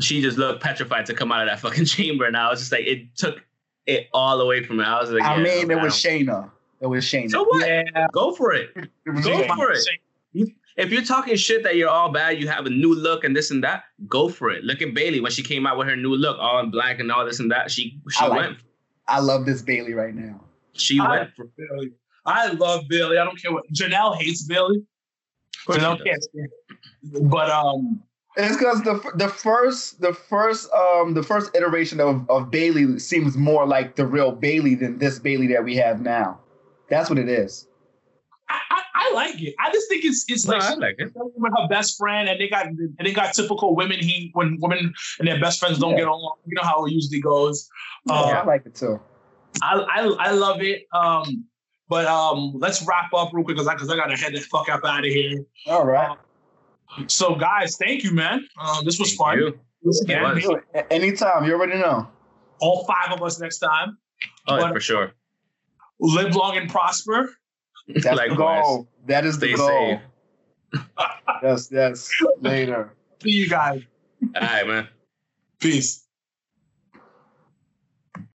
she just looked petrified to come out of that fucking chamber, and I was just like, it took it all away from me. I was like, I yeah, mean, no, it I was don't- Shayna. It was Shayna. So what? Yeah. Go for it. It Go Shayna. for it. If you're talking shit that you're all bad, you have a new look and this and that, go for it. Look at Bayley when she came out with her new look, all in black and all this and that. She she I like went I love this Bayley right now. She I, went for Bayley. I love Bayley. I don't care what Janelle hates Bayley. course Janelle can't stand it. But um, It's because the the first the first um the first iteration of of Bayley seems more like the real Bayley than this Bayley that we have now. That's what it is. I, I, I like it. I just think it's it's No, like I like it. with her best friend, and they got and they got typical women. He when women and their best friends don't Yeah. get along. You know how it usually goes. Yeah, Uh, I like it too. I, I I love it. Um, but um, let's wrap up real quick because I because I gotta head the fuck up out of here. All right. So guys, thank you, man. Um, this was Thank fun. you. This It again, was. Anytime, you already know. all five of us next time. Oh, But- for sure. Live long and prosper. That's the Likewise. goal. That is Stay the goal. Yes, yes. Later. See you guys. All right, man. Peace.